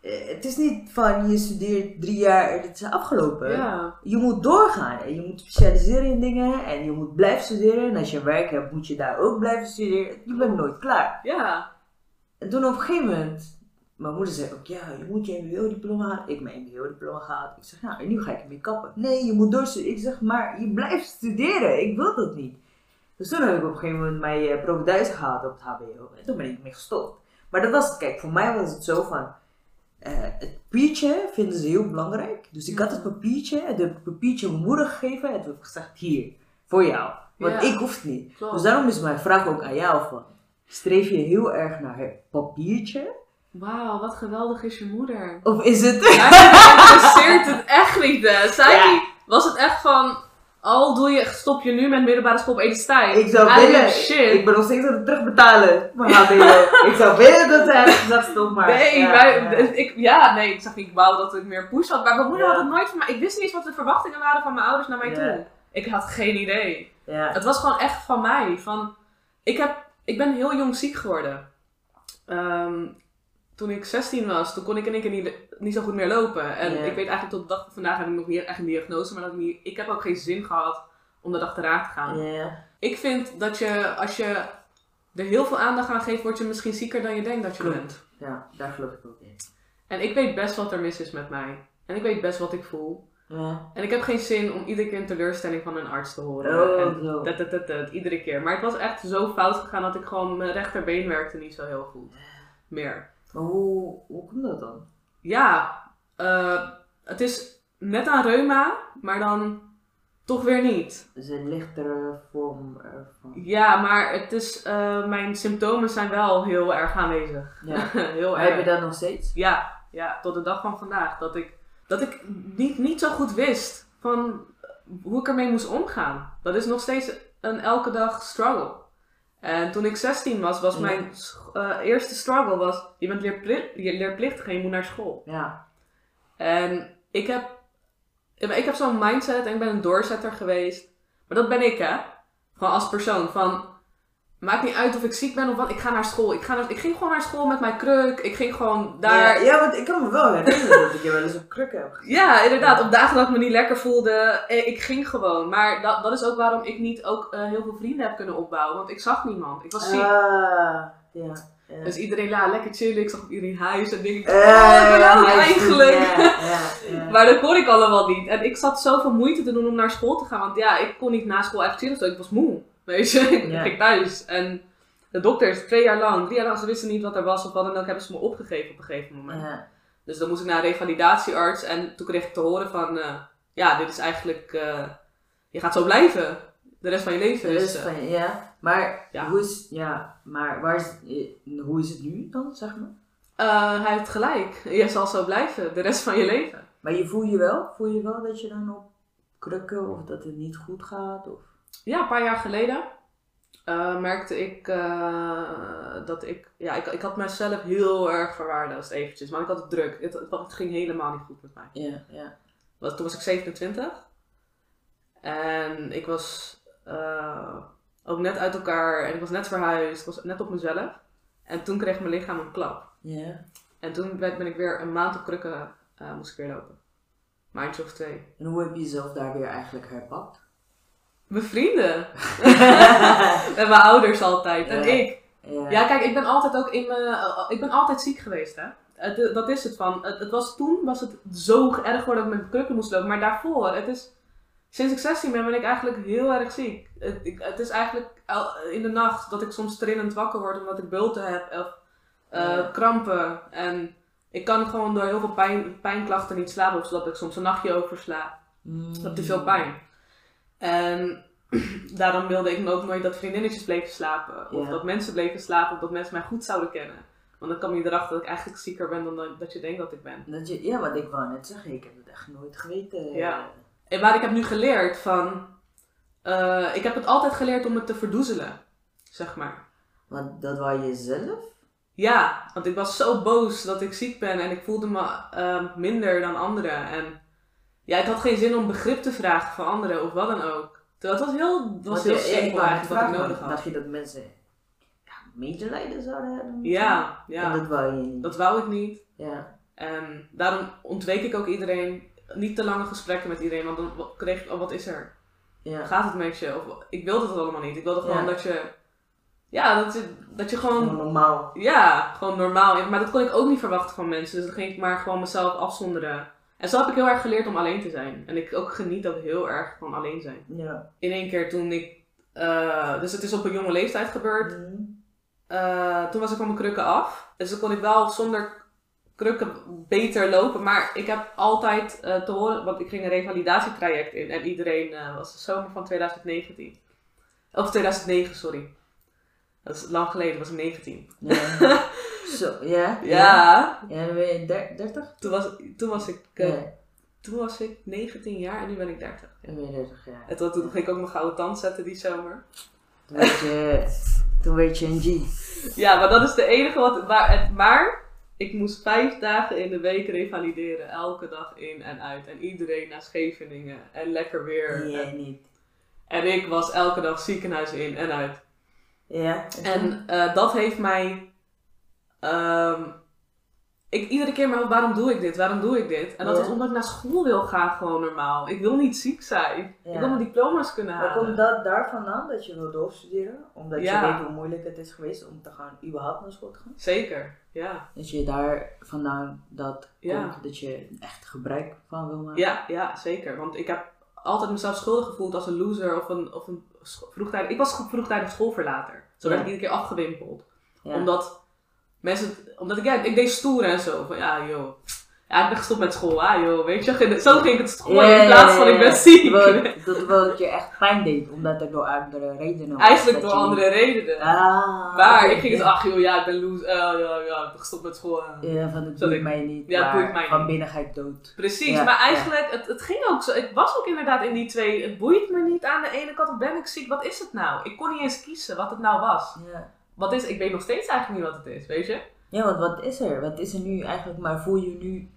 eh, het is niet van je studeert drie jaar en het is afgelopen. Je moet doorgaan en je moet specialiseren in dingen en je moet blijven studeren. En als je werk hebt, moet je daar ook blijven studeren. Je bent nooit klaar. ja. En toen op een gegeven moment, mijn moeder zei ook, ja, je moet je MBO-diploma halen. Ik mijn MBO-diploma gehaald. Ik zeg, nou, en nu ga ik ermee kappen. Nee, je moet doorstuderen. Ik zeg, maar je blijft studeren. Ik wil dat niet. Dus toen heb ik op een gegeven moment mijn uh, proef Duits gehaald op het HBO. En toen ben ik mee gestopt. Maar dat was het, kijk, voor mij was het zo van, eh, het papiertje vinden ze heel belangrijk. Dus ik had het papiertje, en toen heb ik het papiertje mijn moeder gegeven. En toen heb ik gezegd, hier, voor jou. Want Ja. ik hoef het niet. Klopt. Dus daarom is mijn vraag ook aan jou van, streef je heel erg naar het papiertje? Wauw, wat geweldig is je moeder. Of is het... Zij interesseert het echt niet, hè. Zij Ja. was het echt van... Al doe je, stop je nu met middelbare school op. Ik zou willen, shit. ik ben nog steeds aan het terugbetalen. HBO. ik zou willen dat hij gezegd stop maar. Nee, ja, wij, ja. Ik, ja, nee, ik zag niet wou dat ik meer push had. Maar mijn moeder Ja. had het nooit van mij. Ik wist niet eens wat de verwachtingen waren van mijn ouders naar mij Ja. toe. Ik had geen idee. Ja. Het was gewoon echt van mij. Van, ik, heb, ik ben heel jong ziek geworden. Ehm, toen ik 16 was, toen kon ik in één keer niet, niet zo goed meer lopen. En ik weet eigenlijk tot de dag van vandaag heb ik nog niet echt een diagnose. Maar dat ik, niet, ik heb ook geen zin gehad om dat achteraan te gaan. Ik vind dat je, als je er heel veel aandacht aan geeft, word je misschien zieker dan je denkt dat je Klopt. bent. ja, daar geloof ik ook in. En ik weet best wat er mis is met mij. En ik weet best wat ik voel. Ja. En ik heb geen zin om iedere keer een teleurstelling van een arts te horen. Oh, en zo. dat, dat, dat, dat, iedere keer. Maar het was echt zo fout gegaan dat ik gewoon mijn rechterbeen werkte niet zo heel goed. Meer. Hoe, hoe komt dat dan? Ja, eh, het is net aan reuma, maar dan toch weer niet. Is een lichtere vorm ervan? Ja, maar het is, eh, mijn symptomen zijn wel heel erg aanwezig. Ja. heel Maar heb erg. je dat nog steeds? Ja, ja, tot de dag van vandaag. Dat ik, dat ik niet, niet zo goed wist van hoe ik ermee moest omgaan. Dat is nog steeds een elke dag struggle. En toen ik 16 was, was Ja. mijn eh, eerste struggle was, je bent leerpli- leerplichtig en je moet naar school. Ja. En ik heb, ik heb zo'n mindset en ik ben een doorzetter geweest. Maar dat ben ik hè. Gewoon als persoon. Van, maakt niet uit of ik ziek ben of wat, ik ga naar school. Ik, ga naar, ik ging gewoon naar school met mijn kruk. Ik ging gewoon daar. Ja, ja, want ik kan me wel herinneren dat ik je wel eens op krukken heb gezien. Ja, inderdaad. Op dagen dat ik me niet lekker voelde, eh, ik ging gewoon. Maar dat, dat is ook waarom ik niet ook eh, heel veel vrienden heb kunnen opbouwen. Want ik zag niemand. Ik was ziek. Ah, ja. ja. Dus iedereen, ja, lekker chillen. Ik zag ook iedereen huis en denk ik, Eh, oh, ik ben ook hij is eigenlijk. Maar dat kon ik allemaal niet. En ik zat zoveel moeite te doen om naar school te gaan. Want ja, ik kon niet na school echt chillen. Ik was moe. Weet je, ik Ja. ging thuis. En de dokters, twee jaar lang, drie jaar lang, ze wisten niet wat er was of wat dan ook, hebben ze me opgegeven op een gegeven moment. Ja. Dus dan moest ik naar een revalidatiearts en toen kreeg ik te horen van, eh, ja, dit is eigenlijk, eh, je gaat zo blijven. De rest van je leven. Dus, eh, van, ja, maar Ja. hoe is, ja, maar waar is, eh, hoe is het nu dan, zeg maar? hij heeft gelijk. Je zal zo blijven, de rest van je leven. Maar je voel je wel, voel je wel dat je dan op krukken of dat het niet goed gaat? Of? Ja, een paar jaar geleden eh, merkte ik eh, dat ik, ja, ik, ik had mezelf heel erg verwaarloosd eventjes. Maar ik had het druk. Het, het, ging helemaal niet goed met mij. Ja, ja. Was, toen was ik 27. En ik was eh, ook net uit elkaar en ik was net verhuisd. Ik was net op mezelf. En toen kreeg mijn lichaam een klap. Ja. En toen werd- ben ik weer een maand op krukken, moest ik weer lopen. Maandje of twee. En hoe heb je jezelf daar weer eigenlijk herpakt? Mijn vrienden. en mijn ouders altijd. En ik. Ja. Kijk, ik ben altijd ook in mijn. eh, ik ben altijd ziek geweest, hè. Het, dat is het van. Het, het was, toen was het zo erg geworden dat ik met mijn krukken moest lopen. Maar daarvoor, het is. Sinds ik 16 ben, ben ik eigenlijk heel erg ziek. Het, ik, het is eigenlijk in de nacht dat ik soms trillend wakker word omdat ik bulten heb of eh, Ja. krampen. En ik kan gewoon door heel veel pijn, pijnklachten niet slapen. Of zodat ik soms een nachtje oversla. Mm. Ik heb te veel pijn. En daarom wilde ik me ook nooit dat vriendinnetjes bleven slapen. Of Ja. dat mensen bleven slapen. Of dat mensen mij goed zouden kennen. Want dan kwam je erachter dat ik eigenlijk zieker ben dan dat- je denkt dat ik ben. Dat je, ja, wat ik wou net zeggen, ik heb het echt nooit geweten. Ja. En maar ik heb nu geleerd van... eh, ik heb het altijd geleerd om het te verdoezelen. Zeg maar. Want dat wou je zelf? Ja, want ik was zo boos dat ik ziek ben. En ik voelde me eh, minder dan anderen. En ja, ik had geen zin om begrip te vragen van anderen of wat dan ook. Het was heel, was heel simpel eigenlijk wat ik nodig had. Dacht je dat mensen ja, medelijden zouden hebben? Ja, En ja. dat wou je niet. Dat wou ik niet. Ja. En daarom ontweek ik ook iedereen. Niet te lange gesprekken met iedereen. Want dan kreeg ik, oh, wat is er? Ja. Gaat het met je? Of, ik wilde het allemaal niet. Ik wilde gewoon Ja. dat je... Ja, dat je, dat je Gewoon gewoon... normaal. Ja, gewoon normaal. Maar dat kon ik ook niet verwachten van mensen. Dus dan ging ik maar gewoon mezelf afzonderen. En zo heb ik heel erg geleerd om alleen te zijn. En ik ook geniet ook heel erg van alleen zijn. Ja. In één keer toen ik... eh, dus het is op een jonge leeftijd gebeurd. Mm. Eh, toen was ik van mijn krukken af. Dus dan kon ik wel zonder krukken beter lopen. Maar ik heb altijd eh, te horen, want ik ging een revalidatietraject in. En iedereen was de zomer van 2019. Of 2009, sorry. Dat is lang geleden, was ik 19. Ja. Zo, ja? Ja, Ja, dan ben je der- 30? toen, was, toen, was ik, eh, Ja. toen was ik 19 jaar en nu ben ik 30. Dan ben je 30 jaar. En toen, toen ging ik ook mijn gouden tand zetten die zomer. Toen werd je, toen werd je een G. Ja, maar dat is de enige wat. Maar, maar ik moest vijf dagen in de week revalideren. Elke dag in en uit. En iedereen naar Scheveningen. En lekker weer. En, niet. en ik was elke dag ziekenhuis in en uit. Ja? En eh, dat heeft mij. ehm, ik, iedere keer, maar waarom doe ik dit? Waarom doe ik dit? En dat Ja. is omdat ik naar school wil gaan, gewoon normaal. Ik wil niet ziek zijn. Ja. Ik wil mijn diploma's kunnen Maar halen. komt dat daar vandaan dat je wil doorstuderen? Omdat Ja. je weet hoe moeilijk het is geweest om te gaan, überhaupt naar school te gaan? Zeker, ja. Dat je daar vandaan dat Ja. komt, dat je echt gebruik van wil maken? Ja, ja, zeker. Want ik heb altijd mezelf schuldig gevoeld als een loser of een, of een vroegtijdig... Ik was vroegtijdig schoolverlater. Zo werd ik iedere keer afgewimpeld. Omdat mensen... Omdat ik, ja, ik deed stoer en zo. Van ja, joh. Ja, ik ben gestopt met school. Ah, joh. Weet je, zo ging ik het school Ja, in plaats van ik ben ziek. Dat je echt pijn deed, omdat het door andere redenen was. Eigenlijk door je- andere redenen. Ah, maar ik ging het, ja. ach joh, ja, ik ben loser. eh, ja, ja, ik ben gestopt met school. eh. Ja, van het boeit mij niet. Ja, boeit mij van binnen ga ik dood. Precies, Ja, maar ja. eigenlijk, het, het ging ook zo. Ik was ook inderdaad in die twee. Het boeit me niet aan de ene kant, of ben ik ziek? Wat is het nou? Ik kon niet eens kiezen wat het nou was. Ja. Wat is, ik weet nog steeds eigenlijk niet wat het is, weet je? ja, want wat is er? Wat is er nu eigenlijk? Maar voel je nu...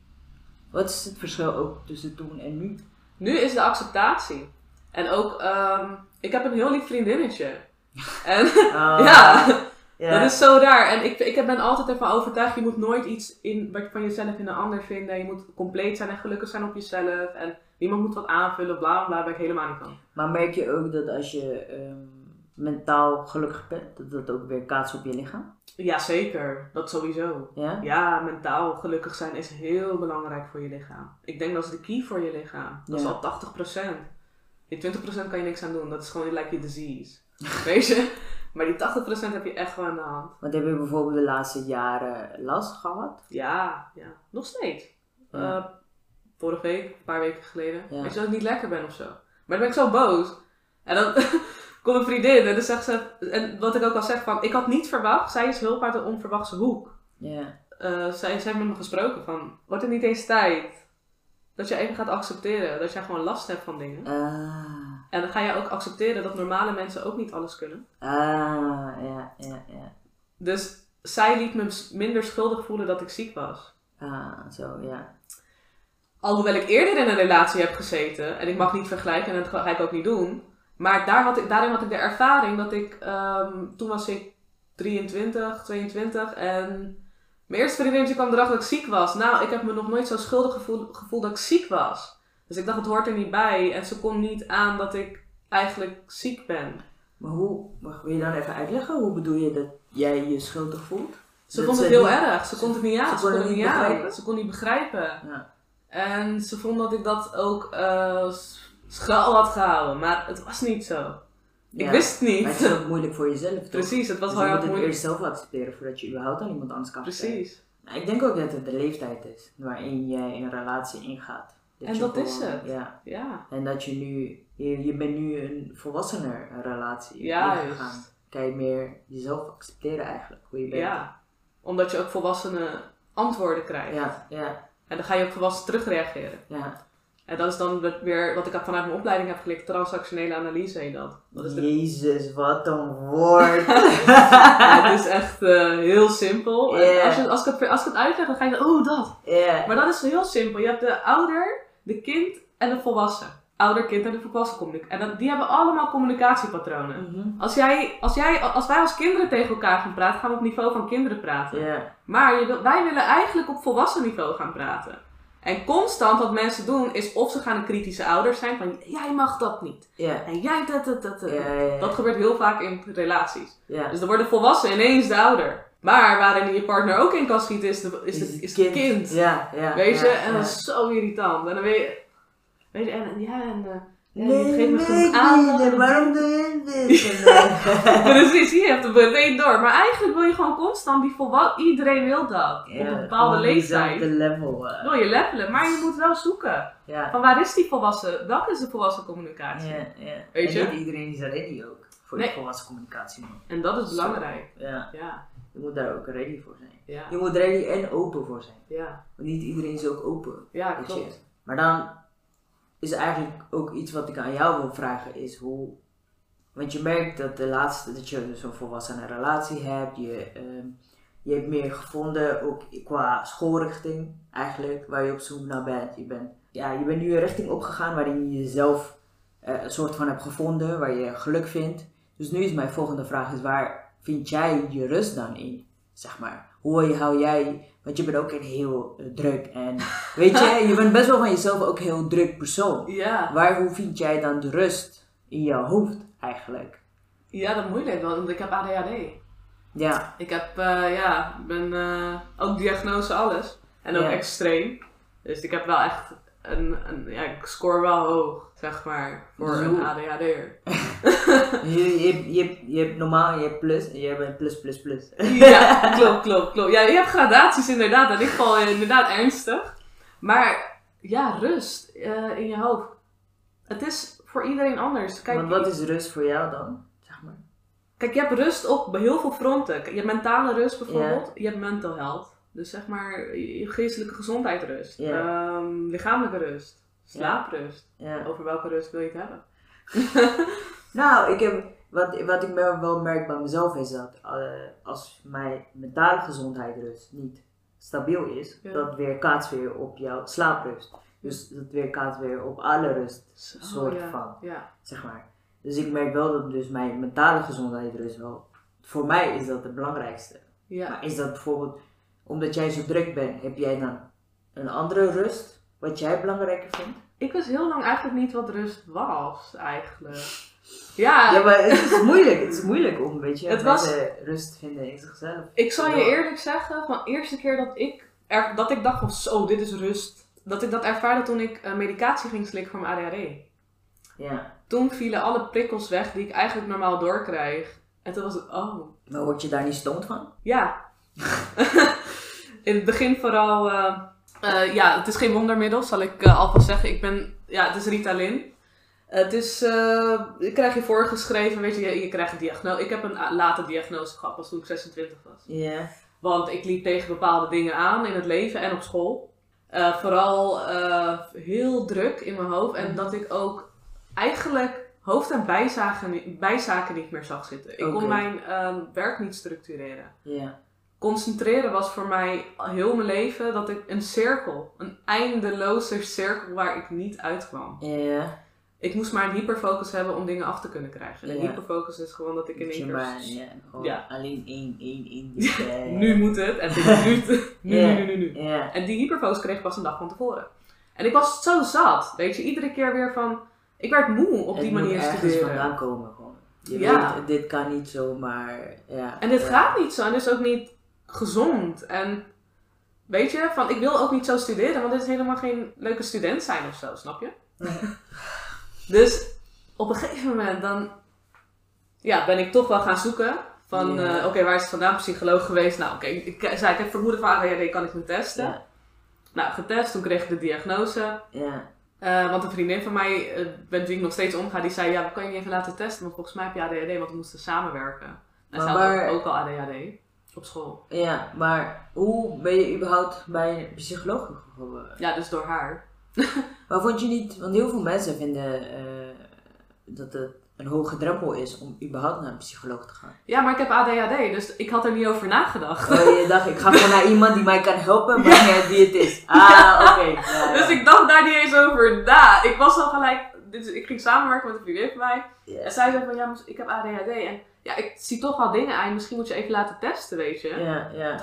Wat is het verschil ook tussen toen en nu? Nu is de acceptatie. En ook, ehm, ik heb een heel lief vriendinnetje. En Ah, ja, dat is zo raar. En ik, ik ben altijd ervan overtuigd, je moet nooit iets in, wat je van jezelf in een ander vinden. Je moet compleet zijn en gelukkig zijn op jezelf. En niemand moet wat aanvullen, bla bla, bla, ben ik helemaal niet van. Maar merk je ook dat als je ehm, mentaal gelukkig bent, dat dat ook weer kaatst op je lichaam? Ja, zeker. Dat sowieso. Ja? Ja, mentaal gelukkig zijn is heel belangrijk voor je lichaam. Ik denk dat is de key voor je lichaam. Dat Ja. is al 80%. Die 20% kan je niks aan doen. Dat is gewoon like je disease. Weet je? Maar die 80% heb je echt wel aan de hand. Want heb je bijvoorbeeld de laatste jaren last gehad? Ja, ja. Nog steeds. Ja. Eh, vorige week, een paar weken geleden. Weet je dat ik niet lekker ben of zo. Maar dan ben ik zo boos. En dan komt een vriendin en dan zegt ze... En wat ik ook al zeg van... Ik had niet verwacht. Zij is hulp uit een onverwachte hoek. Ja. eh, zij, zij heeft met me gesproken van, wordt het niet eens tijd dat je even gaat accepteren dat jij gewoon last hebt van dingen. Ah, En dan ga je ook accepteren dat normale mensen ook niet alles kunnen. ah, ja, ja, ja. Dus zij liet me minder schuldig voelen dat ik ziek was. Ah, zo, ja. Alhoewel ik eerder in een relatie heb gezeten, en ik mag niet vergelijken en dat ga ik ook niet doen. Maar daar had ik, daarin had ik de ervaring dat ik, ehm, toen was ik 23, 22 en mijn eerste vriendinnetje kwam erachter dat ik ziek was. Nou, ik heb me nog nooit zo schuldig gevoeld, gevoeld dat ik ziek was. Dus ik dacht, het hoort er niet bij. En ze kon niet aan dat ik eigenlijk ziek ben. Maar hoe, wacht, wil je dan even uitleggen? Hoe bedoel je dat jij je schuldig voelt? Ze Dat vond het heel niet- erg. Ze kon het niet aan. ze kon het niet aan. begrijpen? Ze kon niet begrijpen. Ja. En ze vond dat ik dat ook eh schuil had gehouden. Maar het was niet zo. Ik Ja. wist het niet. Maar het is ook moeilijk voor jezelf, toch? Precies, het was Dus wel je heel moet het moeilijk. eerst zelf accepteren voordat je überhaupt aan iemand anders kan. Precies. Nou, ik denk ook dat het de leeftijd is waarin jij een relatie ingaat. En je dat is het. Ja. Ja. En dat je nu, je, je bent nu een volwassener relatie Juist. ingegaan. Kan je meer jezelf accepteren eigenlijk, hoe je bent. Ja. Omdat je ook volwassene antwoorden krijgt. Ja, ja, En dan ga je ook volwassen terugreageren. ja. En dat is dan weer wat ik vanuit mijn opleiding heb geleerd. Transactionele analyse heet dat. Dat is de Jezus, wat een woord. Ja, het is echt eh, heel simpel. Als, je, als, ik het, als ik het uitleg, dan ga je oh dat. Maar dat is heel simpel. Je hebt de ouder, de kind en de volwassen. Ouder, kind en de volwassen communicatie. En dat, die hebben allemaal communicatiepatronen. Mhm. Als, jij, als, jij, als wij als kinderen tegen elkaar gaan praten, gaan we op niveau van kinderen praten. Maar je wij willen eigenlijk op volwassen niveau gaan praten. En constant wat mensen doen, is of ze gaan een kritische ouder zijn van jij mag dat niet. En jij dat, dat, dat, dat. ja, Dat gebeurt heel vaak in relaties. Dus dan wordt de volwassen ineens de ouder. Maar waarin je partner ook in kan schieten, is, de, is, de, is het kind. Ja, ja. Weet je? en dat is zo irritant. En dan weet je... Weet je, en en ja, en... ja, Nee, je geeft me nee, genoeg aandacht. nee, en- waarom doe je dit? En, Precies, je hebt het meteen door. Maar eigenlijk wil je gewoon constant die volwassen... Iedereen wil dat. eh, op een ja, bepaalde leeftijd. diezelfde level. eh, Wil je levelen. Maar je moet wel zoeken. ja. Van waar is die volwassen... Welke is de volwassen communicatie? Ja, ja. Weet en je? niet iedereen is ready ook voor Nee. de volwassen communicatie. En dat is belangrijk. Ja, Ja, je moet daar ook ready voor zijn. ja, Je moet ready en open voor zijn. ja. Want niet iedereen is ook open. Ja, je. klopt. Maar dan is eigenlijk ook iets wat ik aan jou wil vragen is hoe... Want je merkt dat de laatste, dat je zo'n volwassen relatie hebt. Je, ehm, je hebt meer gevonden, ook qua schoolrichting eigenlijk, waar je op zoek naar bent. Je bent, ja, je bent nu een richting opgegaan waarin je jezelf eh, een soort van hebt gevonden, waar je geluk vindt. Dus nu is mijn volgende vraag, is waar vind jij je rust dan in? Zeg maar, hoe hou jij, want je bent ook een heel eh, druk en weet je, je bent best wel van jezelf ook een heel druk persoon. Ja. Waar, hoe vind jij dan de rust in jouw hoofd eigenlijk? Ja, dat is moeilijk, want ik heb ADHD. Ja, Ik heb, eh, ja, ben eh, ook diagnose alles. En ook Ja. extreem. Dus ik heb wel echt een, een, ja, ik score wel hoog, zeg maar, voor Zo. een ADHD'er. je, je, je, je hebt normaal, je hebt plus en je bent plus plus plus. ja, klopt, klopt, klopt. Ja, je hebt gradaties inderdaad. En ik val inderdaad ernstig. Maar ja, rust eh, in je hoofd. Het is voor iedereen anders. Kijk, Want wat is rust voor jou dan? Zeg maar. Kijk, je hebt rust op heel veel fronten. Je hebt mentale rust bijvoorbeeld. Je hebt mental health. Dus zeg maar je geestelijke gezondheid rust. Ehm, lichamelijke rust. Slaaprust. Over welke rust wil je het hebben? Nou, ik heb, wat, wat ik wel merk bij mezelf is dat eh, als mijn mentale gezondheid dus niet stabiel is, Ja. dat weerkaatst weer op jouw slaaprust. Dus dat weerkaatst weer op alle rust, soort Oh, ja. van, Ja. zeg maar. Dus ik merk wel dat dus mijn mentale gezondheid dus wel, voor mij is dat het belangrijkste. Maar is dat bijvoorbeeld, omdat jij zo druk bent, heb jij dan een andere rust, wat jij belangrijker vindt? Ik wist heel lang eigenlijk niet wat rust was, eigenlijk. Ja, Ja, maar het is moeilijk. Het is moeilijk om een beetje Het was- rust te vinden in zichzelf. ik zal je eerlijk zeggen, van de eerste keer dat ik, er, dat ik dacht van zo, dit is rust. Dat ik dat ervaarde toen ik eh, medicatie ging slikken voor mijn ADHD. Ja. Toen vielen alle prikkels weg die ik eigenlijk normaal doorkrijg. En toen was het, oh, Maar word je daar niet stoned van? Ja. In het begin vooral, eh, eh, ja, het is geen wondermiddel, zal ik eh, alvast zeggen. Ik ben, ja, het is Ritalin. Het is, ik krijg je voorgeschreven, weet je, je, je krijgt een diagnose. Ik heb een late diagnose gehad, pas toen ik 26 was. Ja. Want ik liep tegen bepaalde dingen aan in het leven en op school. Vooral heel druk in mijn hoofd. En Mhm. dat ik ook eigenlijk hoofd- en bijzaken, bijzaken niet meer zag zitten. Ik kon mijn ehm, werk niet structureren. Ja. Concentreren was voor mij heel mijn leven dat ik een cirkel, een eindeloze cirkel waar ik niet uitkwam. Ja. Ik moest maar een hyperfocus hebben om dingen af te kunnen krijgen. En hyperfocus is gewoon dat ik in één keer... maar ja, alleen één, één, één. Dus, Nu moet het. En dit nu, nu, Ja. nu, nu, nu, nu. Ja. En die hyperfocus kreeg ik pas een dag van tevoren. En ik was zo zat. Weet je, iedere keer weer van... Ik werd moe op Het die manier studeren. vandaan komen gewoon. Je Ja. weet, dit kan niet zomaar. Ja. En dit ja. gaat niet zo. En is ook niet gezond. En weet je, van ik wil ook niet zo studeren. Want dit is helemaal geen leuke student zijn of zo. Snap je? Dus op een gegeven moment dan... Ja, ben ik toch wel gaan zoeken. Van, eh, oké, waar is het vandaan? Psycholoog geweest. Nou, oké, ik zei, ik heb vermoeden van ADHD, kan ik me testen? Nou, getest. Toen kreeg ik de diagnose. Ja. Eh, want een vriendin van mij, eh, met wie ik nog steeds omga, die zei: Ja, we kan je niet even laten testen, want volgens mij heb je ADHD, want we moesten samenwerken. En Maar zij had waar- ook al ADHD op school. ja, maar hoe ben je überhaupt bij een psycholoog gekomen? Ja, dus door haar. Maar vond je niet, want heel veel mensen vinden eh, dat het een hoge drempel is om überhaupt naar een psycholoog te gaan. Ja, maar ik heb ADHD, dus ik had er niet over nagedacht. Oh, je dacht, ik ga gewoon naar iemand die mij kan helpen, maar uit wie het is. Ah, oké. Ja, Dus ja. ik dacht daar niet eens over na. Ik was al gelijk, dit, is- ik ging samenwerken met een vriendin van mij. Ja. En zij zei van, ja, ik heb ADHD. En ja, ik zie toch wel dingen aan, misschien moet je even laten testen, weet je. Ja, ja.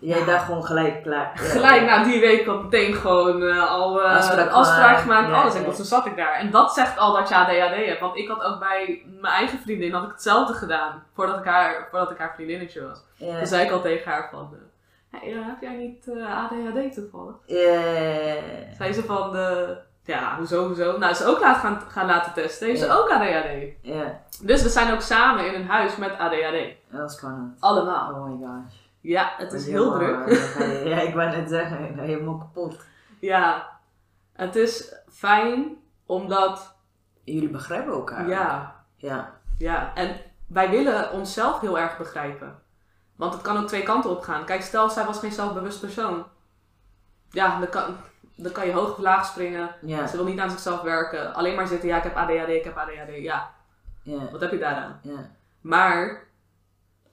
Jij Ja. dacht gewoon gelijk klaar. Ja. Gelijk na die week al meteen gewoon eh, al eh, Afspraak afspraak, gemaakt. Ja, alles. ja. En toen zat ik daar. En dat zegt al dat je ADHD hebt. Want ik had ook bij mijn eigen vriendin had ik hetzelfde gedaan. Voordat ik haar, voordat ik haar vriendinnetje was. Ja. Toen zei ik al tegen haar van... eh, hey, heb jij niet ADHD toevallig? Ja. Zei ze van... eh, ja, hoezo, hoezo? Nou, ze ook laat gaan, gaan laten testen. Heeft ze ook ADHD. Ja, Dus we zijn ook samen in een huis met ADHD. dat was spannend. Allemaal. Oh my gosh. Ja, het is heel Helemaal, druk. je- Ja, ik wou net zeggen, helemaal kapot. Ja. Het is fijn omdat... Jullie begrijpen elkaar. Ja, Ja. Ja, en wij willen onszelf heel erg begrijpen. Want het kan ook twee kanten op gaan. Kijk, stel, zij was geen zelfbewust persoon. Ja, dan kan, dan kan je hoog of laag springen. Ja. Ze wil niet aan zichzelf werken. Alleen maar zitten, ja, ik heb ADHD, ik heb ADHD. Ja, Ja. wat heb je daaraan? Ja. Maar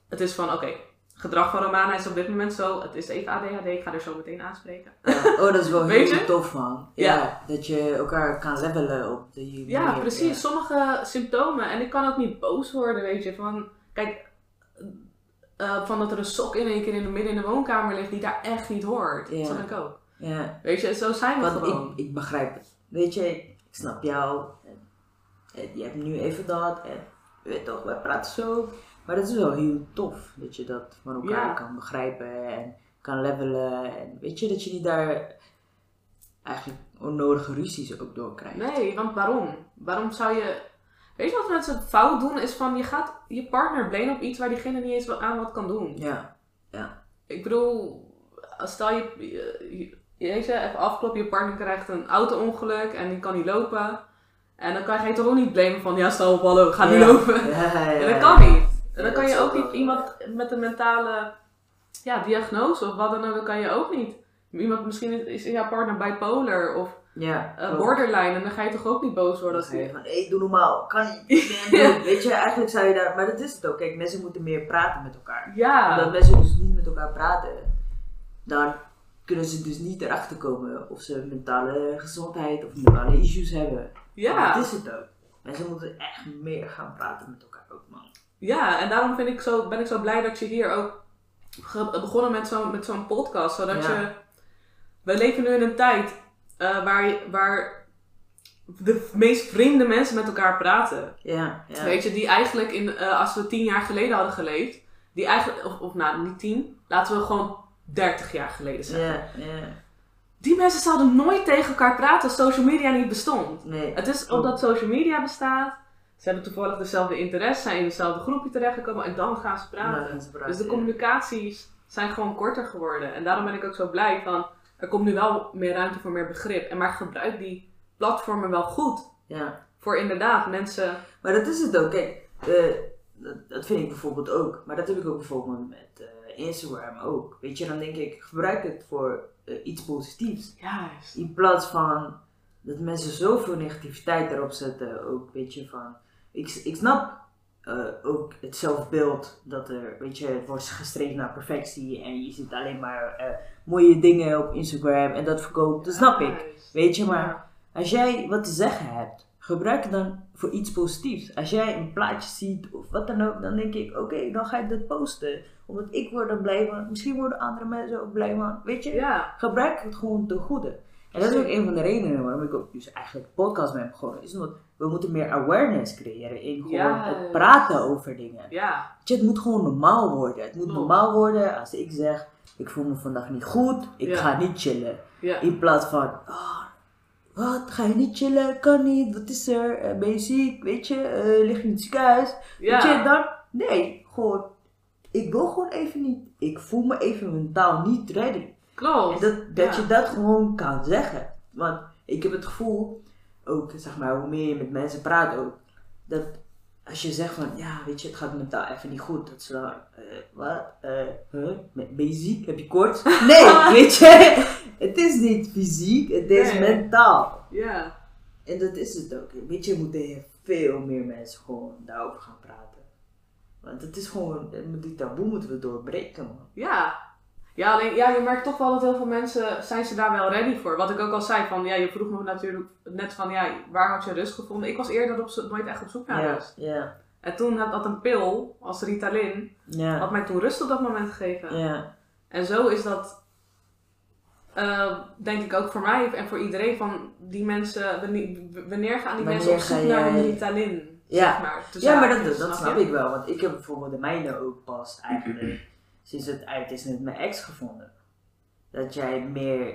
het is van, oké, gedrag van Romana is op dit moment zo. Het is even ADHD, ik ga er zo meteen aanspreken. Ja. Oh, dat is wel heel je? tof, man. Ja. Dat je elkaar kan levelen op de manier. Ja, precies. Sommige symptomen. En ik kan ook niet boos worden, weet je. Van, kijk, eh, van dat er een sok in één keer in de midden in de woonkamer ligt die daar echt niet hoort. Ja. Dat snap ik ook. Ja. Weet je, zo zijn we Want gewoon. ik, ik begrijp het. Weet je, ik snap jou. En, en je hebt nu even dat. En weet toch, wij praten zo. Maar het is wel heel tof dat je dat van elkaar Ja. kan begrijpen en kan levelen. En weet je, dat je niet daar eigenlijk onnodige ruzies ook door krijgt. Nee, want waarom? Waarom zou je... Weet je wat mensen fout doen? Is van, je gaat je partner blamen op iets waar diegene niet eens aan wat kan doen. Ja. Ik bedoel, stel je, je, je, weet je, even afkloppen, je partner krijgt een auto-ongeluk en die kan niet lopen. En dan kan je toch ook niet blamen van, ja stel op, hallo, ga nu Ja. lopen. Ja, ja, dat kan niet. En dan kan dat je ook niet iemand met een mentale ja, diagnose of wat dan ook, dat kan je ook niet. Iemand, misschien is jouw partner bipolar of Ja. borderline en dan ga je toch ook niet boos worden als die... van, hé, doe normaal, kan niet. Weet je, eigenlijk zou je daar, maar dat is het ook. Kijk, mensen moeten meer praten met elkaar. Ja, Omdat mensen dus niet met elkaar praten, dan kunnen ze dus niet erachter komen of ze mentale gezondheid of mentale issues hebben. ja. Dat is het ook. Mensen moeten echt meer gaan praten met elkaar ook, man. ja, en daarom vind ik zo, ben ik zo blij dat je hier ook begonnen met zo'n met zo'n podcast. Zodat Ja. je... We leven nu in een tijd eh, waar, waar de meest vreemde mensen met elkaar praten. Ja, ja. Weet je, die eigenlijk in, eh, als we tien jaar geleden hadden geleefd, die eigenlijk, of, of nou niet tien, laten we gewoon 30 jaar geleden zeggen. Die mensen zouden nooit tegen elkaar praten als social media niet bestond. Nee. Het is omdat social media bestaat, ze hebben toevallig dezelfde interesse, zijn in hetzelfde groepje terechtgekomen en dan gaan ze praten. Ze praten, Dus de communicaties zijn gewoon korter geworden. En daarom ben ik ook zo blij van, er komt nu wel meer ruimte voor meer begrip. En maar gebruik die platformen wel goed. Ja. Voor inderdaad mensen. Maar dat is het ook. Kijk, eh, dat, dat vind ik bijvoorbeeld ook. Maar dat heb ik ook bijvoorbeeld met eh, Instagram ook. Weet je, dan denk ik, gebruik het voor eh, iets positiefs. Juist. In plaats van dat mensen zoveel negativiteit erop zetten. Ook, weet je, van... Ik, ik snap eh, ook het zelfbeeld dat er, weet je, het wordt gestreefd naar perfectie. En je ziet alleen maar eh, mooie dingen op Instagram en dat verkoopt. Dat snap ik. Weet je, maar als jij wat te zeggen hebt, gebruik het dan voor iets positiefs. Als jij een plaatje ziet of wat dan ook, dan denk ik, oké, dan ga ik dat posten. Omdat ik word er blij van, misschien worden andere mensen ook blij van. Weet je, Ja, gebruik het gewoon ten goede. En dat is ook een van de redenen waarom ik ook dus eigenlijk podcast ben begonnen. Is omdat we moeten meer awareness creëren in gewoon het praten over dingen. ja, Weet je, het moet gewoon normaal worden. Het moet normaal worden als ik zeg, ik voel me vandaag niet goed, ik Ja. ga niet chillen. In plaats van, ah, wat, ga je niet chillen? Kan niet, wat is er? Eh, ben je ziek? Weet je, Eh, lig je in het ziekenhuis? Weet je, dan, nee, gewoon, ik wil gewoon even niet, ik voel me even mentaal niet ready. En Klopt. dat, dat Ja. je dat gewoon kan zeggen. Want ik heb het gevoel, ook zeg maar, hoe meer je met mensen praat ook, dat als je zegt van, ja, weet je, het gaat mentaal even niet goed, dat ze dan, eh, wat, huh? ben je ziek? Heb je koorts? Nee, weet je, het is niet fysiek, het is Nee. mentaal. Ja, En dat is het ook. Weet je, moeten veel meer mensen gewoon daarover gaan praten. Want het is gewoon, die taboe moeten we doorbreken, man. ja. Ja, alleen, ja, je merkt toch wel dat heel veel mensen, zijn ze daar wel ready voor. Wat ik ook al zei, van, ja, je vroeg me natuurlijk net van, ja, waar had je rust gevonden? Ik was eerder op nooit echt op zoek naar rust. ja, En toen had dat een pil, als Ritalin, ja, had mij toen rust op dat moment gegeven. ja. En zo is dat, eh, denk ik ook voor mij en voor iedereen, van die mensen, wanneer, gaan die mensen op zoek naar een Ritalin? Ja. Zeg maar, Ja, maar dat, dat snap snap je? ik wel. Want ik heb bijvoorbeeld de mijne ook pas eigenlijk sinds het uit is met mijn ex gevonden. Dat jij meer...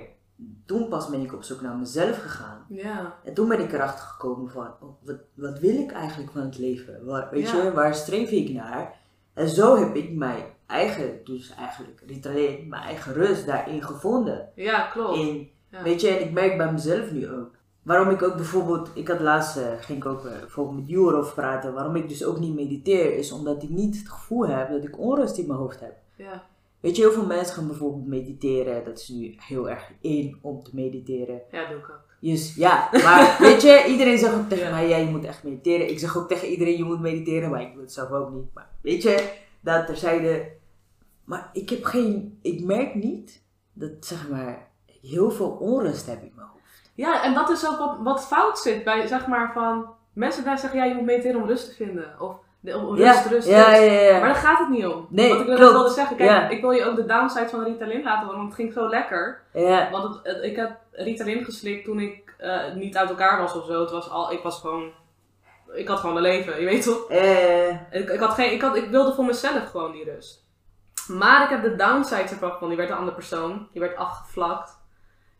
Toen pas ben ik op zoek naar mezelf gegaan. Ja, En toen ben ik erachter gekomen van, oh, wat, wat wil ik eigenlijk van het leven? Waar, weet Ja. je, waar streef ik naar? En zo heb ik mijn eigen, dus eigenlijk Ritalin, mijn eigen rust daarin gevonden. ja klopt. In, Ja. Weet je, en ik merk bij mezelf nu ook. Waarom ik ook bijvoorbeeld, ik had laatst, eh, ging ik ook eh, bijvoorbeeld met Jure over praten, waarom ik dus ook niet mediteer, is omdat ik niet het gevoel heb dat ik onrust in mijn hoofd heb. Ja, Weet je, heel veel mensen gaan bijvoorbeeld mediteren, dat is nu heel erg in om te mediteren. ja, doe ik ook. Dus ja, maar weet je, iedereen zegt ook tegen mij, ja, je moet echt mediteren. Ik zeg ook tegen iedereen, je moet mediteren, maar ik doe het zelf ook niet. Maar weet je, dat terzijde. Maar ik heb geen, ik merk niet dat zeg maar, heel veel onrust heb in mijn hoofd. Ja, en dat is ook wat, wat fout zit bij, zeg maar, van mensen daar zeggen, ja, je moet mediteren om rust te vinden. Of de- om rust, ja, rust, ja, rust. ja, ja. Maar daar gaat het niet om. Nee, Wat ik klopt. wilde zeggen, kijk, ik wil je ook de downside van Ritalin laten horen, want het ging zo lekker. ja. Want het, het- ik heb Ritalin geslikt toen ik eh, niet uit elkaar was of zo. Het was al, ik was gewoon, ik had gewoon een leven, je weet toch? Eh, Ik, ik, had geen, ik, had, ik wilde voor mezelf gewoon die rust. Maar ik heb de downside ervan van, je werd een andere persoon, je werd afgevlakt.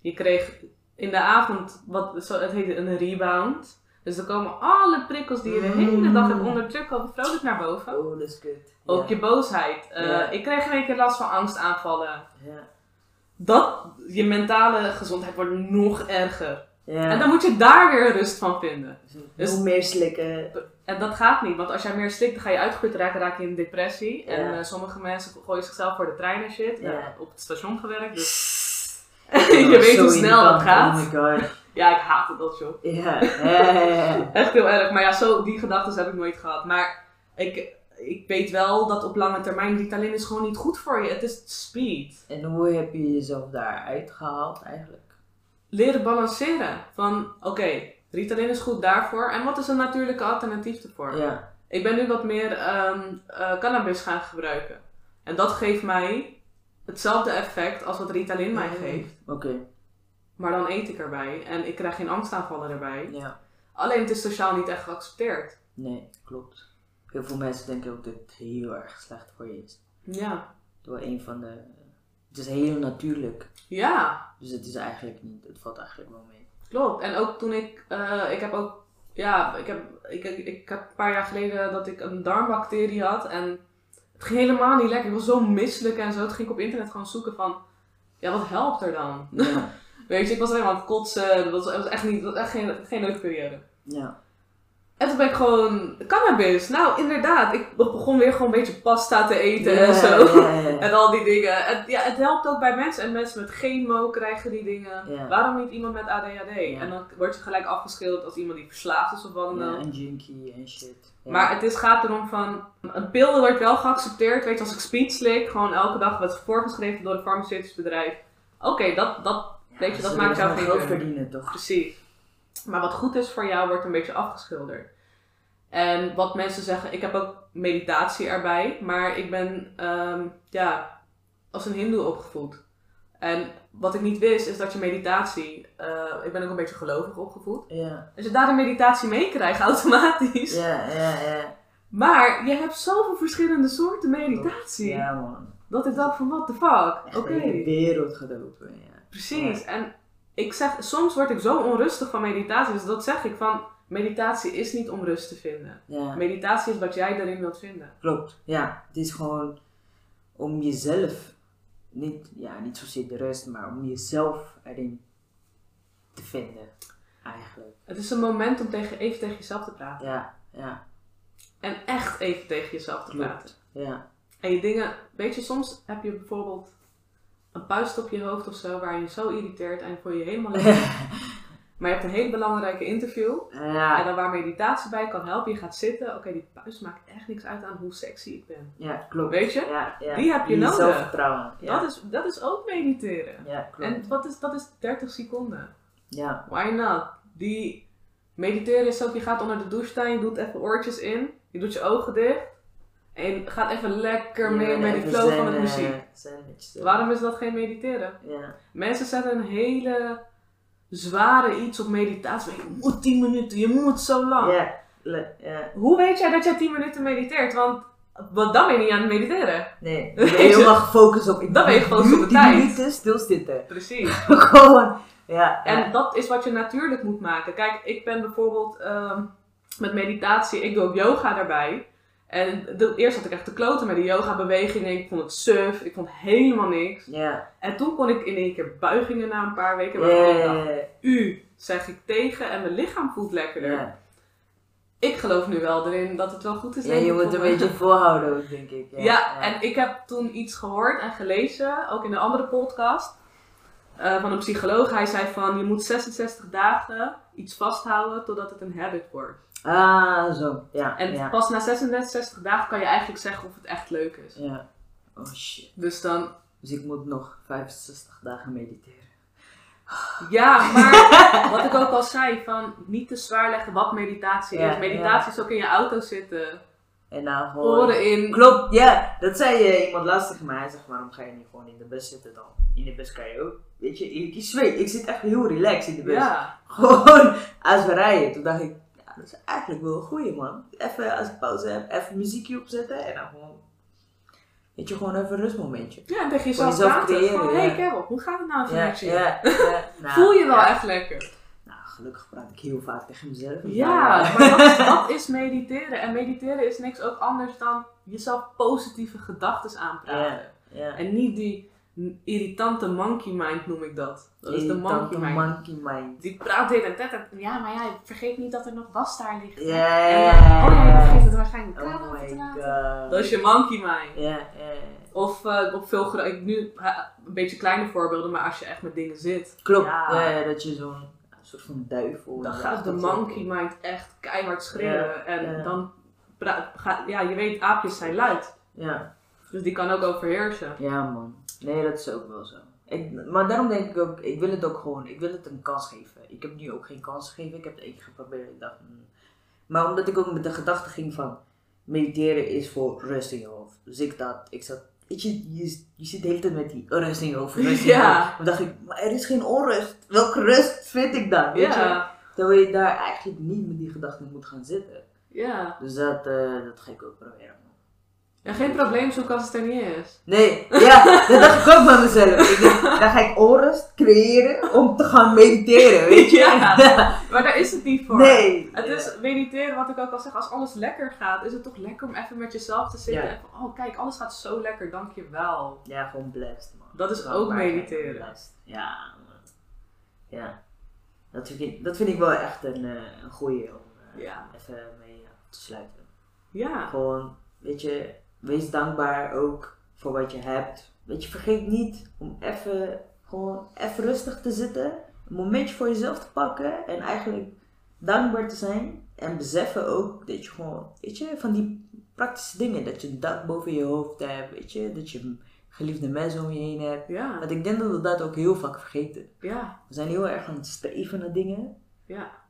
Je kreeg in de avond, wat, het heette een rebound. Dus er komen alle prikkels die je de hele dag hebt onderdrukt, komen vrolijk naar boven. oh, dat is kut. Ook je boosheid. Eh, Ja. Ik kreeg een keer last van angstaanvallen. Ja. Dat, je mentale gezondheid wordt nog erger. Ja. En dan moet je daar weer rust van vinden. Dus- Nog meer slikken. En dat gaat niet, want als jij meer slikt, dan ga je uitgeput raken, raak je in depressie. En eh, sommige mensen gooien zichzelf voor de trein en shit. Ja. Ja, op het station gewerkt, dus je weet zo hoe snel dat gaat. Oh my god. Ja, ik haatte dat joh. Ja. Echt heel erg. Maar ja, zo, die gedachten heb ik nooit gehad. Maar ik, ik weet wel dat op lange termijn Ritalin is gewoon niet goed voor je. Het is speed. En hoe heb je jezelf daaruit gehaald eigenlijk? Leren balanceren. Van, oké, Ritalin is goed daarvoor. En wat is een natuurlijke alternatief ervoor? Ja. Ik ben nu wat meer ehm, eh, cannabis gaan gebruiken. En dat geeft mij hetzelfde effect als wat Ritalin mij Mm. geeft. Oké. maar dan eet ik erbij. En ik krijg geen angstaanvallen erbij. Ja. Alleen het is sociaal niet echt geaccepteerd. Nee, klopt. Heel veel mensen denken ook dat het heel erg slecht voor je is. Ja. Door een van de... Het is heel natuurlijk. Ja, Dus het is eigenlijk niet... Het valt eigenlijk wel mee. klopt. En ook toen ik, eh, ik heb ook, ja, ik heb, ik, ik, ik heb een paar jaar geleden dat ik een darmbacterie had. En het ging helemaal niet lekker. Ik was zo misselijk en zo. Toen ging ik op internet gewoon zoeken van, ja, wat helpt er dan? Ja. Weet je, ik was helemaal aan het kotsen. Dat was, echt, niet, dat was echt geen, geen leuke periode. ja. En toen ben ik gewoon, cannabis. Nou, inderdaad. Ik begon weer gewoon een beetje pasta te eten en zo. En al die dingen. En, ja, het helpt ook bij mensen. En mensen met chemo krijgen die dingen. Waarom niet iemand met ADHD? En dan word je gelijk afgeschilderd als iemand die verslaafd is of wat dan ook. en junkie en shit. Maar het is, gaat erom van, een pil wordt wel geaccepteerd. Weet je, als ik speed slik, gewoon elke dag wordt voorgeschreven door een farmaceutisch bedrijf. Oké, dat, dat, weet je, dat maakt jou geen geld verdienen, toch? Precies. Maar wat goed is voor jou, wordt een beetje afgeschilderd. En wat mensen zeggen, ik heb ook meditatie erbij, maar ik ben ehm, ja, als een hindoe opgevoed. En wat ik niet wist, is dat je meditatie, eh, ik ben ook een beetje gelovig opgevoed. Ja, Als je daar de meditatie meekrijgt, automatisch. ja, ja, ja. Maar je hebt zoveel verschillende soorten meditatie. Ja, man. Dat ik dacht van, what the fuck? Oké. de wereld gaat open, ja. Precies. En ik zeg, soms word ik zo onrustig van meditatie. Dus dat zeg ik van, meditatie is niet om rust te vinden. Ja, Meditatie is wat jij daarin wilt vinden. klopt. Ja, het is gewoon om jezelf, niet, ja, niet zozeer de rust, maar om jezelf erin te vinden, eigenlijk. Het is een moment om tegen, even tegen jezelf te praten. Ja, ja, En echt even tegen jezelf te Klopt. praten. ja. En je dingen, weet je, soms heb je bijvoorbeeld een puist op je hoofd of zo, waar je zo irriteert en voel je je helemaal. Maar je hebt een hele belangrijke interview. En ja, dan waar meditatie bij kan helpen, je gaat zitten. Oké, die puist maakt echt niks uit aan hoe sexy ik ben. ja, klopt. Weet je? Ja, ja. Die heb je nodig. Zelfvertrouwen. Ja, Dat, is, dat is ook mediteren. ja klopt. En wat is, dat is 30 seconden. Ja, Why not? Die mediteren is ook, je gaat onder de douche staan, je doet even oortjes in, je doet je ogen dicht. En gaat even lekker Ja, mee met die flow van de eh, muziek. zen. Waarom is dat geen mediteren? Ja, Mensen zetten een hele zware iets op meditatie. Je moet 10 minuten, je moet zo lang. ja, ja. Hoe weet jij dat jij 10 minuten mediteert? Want want dan ben je niet aan het mediteren. Nee, je bent je? helemaal gefocust op. Ik Dan ben je gefocust op de 10 tijd. minuten stilzitten. Precies. Gewoon, ja. En ja. dat is wat je natuurlijk moet maken. Kijk, ik ben bijvoorbeeld ehm, met meditatie, ik doe ook yoga daarbij. En de, eerst had ik echt te kloten met de yoga bewegingen. Ik vond het suf, ik vond helemaal niks. En toen kon ik in één keer buigingen na een paar weken. Waarvan ik dacht, ja, u zeg ik tegen en mijn lichaam voelt lekkerder. Ik geloof nu wel erin dat het wel goed is. Ja, je ik, moet een me. beetje volhouden ook, denk ik. Ja, Ja, en ik heb toen iets gehoord en gelezen, ook in een andere podcast, eh, van een psycholoog. Hij zei van, je moet 66 dagen iets vasthouden totdat het een habit wordt. Ah, zo. Ja, En ja. pas na 66 dagen kan je eigenlijk zeggen of het echt leuk is. ja. Oh shit. Dus dan, Dus ik moet nog 65 dagen mediteren. ja, maar wat ik ook al zei, van niet te zwaar leggen wat meditatie Ja, is. Meditatie is ook in je auto zitten, En dan gewoon... in. Klopt, ja. Dat zei eh, iemand laatst tegen mij. Hij zegt, waarom ga je niet gewoon in de bus zitten dan? In de bus kan je ook. Weet je, ik, ik zweet, ik zit echt heel relaxed in de bus. Ja, Gewoon als we rijden. Toen dacht ik, dat is eigenlijk wel een goeie man. Even als ik pauze heb, even muziekje opzetten en dan gewoon. Weet je, gewoon even een rustmomentje. ja en tegen jezelf jezelf praten. creëren, ja. hey Carol, hoe gaat het nou even Ja, ja, ja. Nou, Voel je wel ja. echt lekker? Nou, gelukkig praat ik heel vaak tegen mezelf. Ja, maar dat is, dat is mediteren. En mediteren is niks ook anders dan jezelf positieve gedachten aanpraten. En niet die irritante monkey mind noem ik dat. Dat is de monkey mind. monkey mind. Die praat dit en dat. en- Ja, maar ja, vergeet niet dat er nog was daar ligt. Ja, oh ja, je vergeet het waarschijnlijk. Oh te laten. Dat is je monkey mind. Ja. Of eh, op veel gro- ik nu een beetje kleine voorbeelden, maar als je echt met dingen zit. Klopt. Ja. Dat je zo'n soort van duivel. Dan gaat de monkey mind echt keihard schreeuwen. En dan praat, ga, ja, je weet, aapjes zijn luid. Ja. Dus die kan ook overheersen. Ja, man. Nee, dat is ook wel zo. Ik, maar daarom denk ik ook, ik wil het ook gewoon, ik wil het een kans geven. Ik heb nu ook geen kans gegeven. Ik heb het één keer geprobeerd. Ik dacht, hmm. Maar omdat ik ook met de gedachte ging van, mediteren is voor rust in je hoofd. Dus ik, dat, ik, zat, weet je, je, je zit de hele tijd met die rust in je hoofd. Rust in Ja. je hoofd. Dan dacht ik, maar er is geen onrust. Welke rust vind ik dan? Weet je? Ja, Terwijl je daar eigenlijk niet met die gedachten moet gaan zitten. ja. Dus dat, eh, dat ga ik ook proberen. En geen probleem zoeken als het er niet is. Nee, ja, dat dacht ik ook bij mezelf. Ik dan ga ik onrust creëren om te gaan mediteren, weet je? Ja. Maar daar is het niet voor. Nee. Het is mediteren, wat ik ook al zeg, als alles lekker gaat, is het toch lekker om even met jezelf te zitten Ja. en van, oh kijk, alles gaat zo lekker, dankjewel. Ja, gewoon blessed, man. Dat is Gewoon ook mediteren. blessed. Ja, man. Ja. Dat vind ik, dat vind ik wel echt een, eh, een goeie om eh, Ja. even mee af te sluiten. Ja, Gewoon, weet je, wees dankbaar ook voor wat je hebt. Weet je, vergeet niet om even, gewoon even rustig te zitten. Een momentje voor jezelf te pakken. En eigenlijk dankbaar te zijn. En beseffen ook dat je gewoon, weet je, van die praktische dingen. Dat je een dak boven je hoofd hebt, weet je. Dat je geliefde mensen om je heen hebt. ja, Want ik denk dat we dat ook heel vaak vergeten. ja, We zijn heel erg aan het streven naar dingen. ja.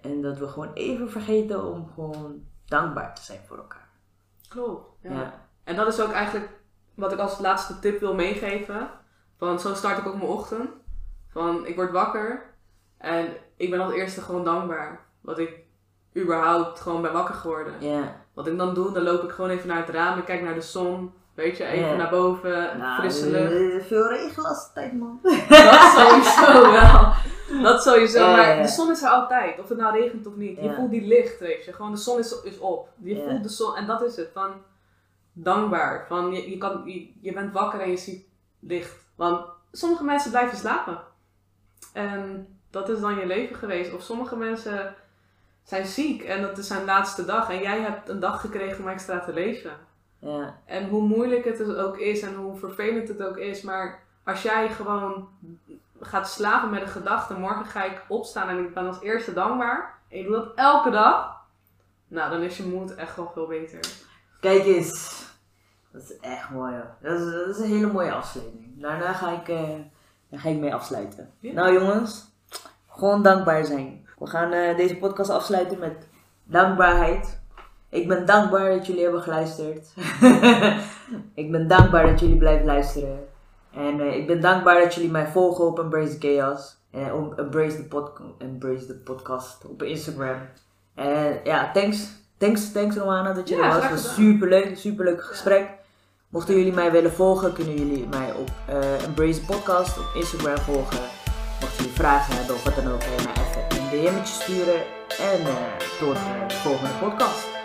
En dat we gewoon even vergeten om gewoon dankbaar te zijn voor elkaar. Klopt. Ja. ja. En dat is ook eigenlijk wat ik als laatste tip wil meegeven. Van zo start ik ook mijn ochtend. Van ik word wakker en ik ben als eerste gewoon dankbaar. Wat ik überhaupt gewoon ben wakker geworden. Wat ik dan doe, dan loop ik gewoon even naar het raam en kijk naar de zon. Weet je, even naar boven, Nou, frisse lucht. eh, veel regen laatste tijd, man. Dat sowieso wel. Dat sowieso, ja, maar de zon is er altijd. Of het nou regent of niet. Je voelt die licht, weet je. Gewoon de zon is, is op. Je voelt de zon en dat is het. Van dankbaar. Van je, je, kan, je, je bent wakker en je ziet licht. Want sommige mensen blijven slapen. En dat is dan je leven geweest. Of sommige mensen zijn ziek en dat is zijn laatste dag. En jij hebt een dag gekregen om extra te leven. Ja, En hoe moeilijk het dus ook is en hoe vervelend het ook is, maar als jij gewoon gaat slapen met de gedachte, morgen ga ik opstaan en ik ben als eerste dankbaar, en je doet dat elke dag, nou dan is je moed echt wel veel beter. Kijk eens. Dat is echt mooi, hoor. Dat is, dat is een hele mooie afsluiting. Daarna ga ik, eh, daar ga ik mee afsluiten. Ja. Nou jongens, gewoon dankbaar zijn. We gaan eh, deze podcast afsluiten met dankbaarheid. Ik ben dankbaar dat jullie hebben geluisterd. ik ben dankbaar dat jullie blijven luisteren. En eh, ik ben dankbaar dat jullie mij volgen op Embrace the Chaos. En op Embrace the, Embrace the Podcast op Instagram. En ja, thanks. Thanks, thanks Romana dat je Ja, er was. Het was super leuk, super leuk gesprek. Mochten jullie mij willen volgen, kunnen jullie mij op eh, Embrace Podcast op Instagram volgen. Mochten jullie vragen hebben of wat dan ook, kan je mij even een DM'tje sturen. En eh, tot eh, de volgende podcast.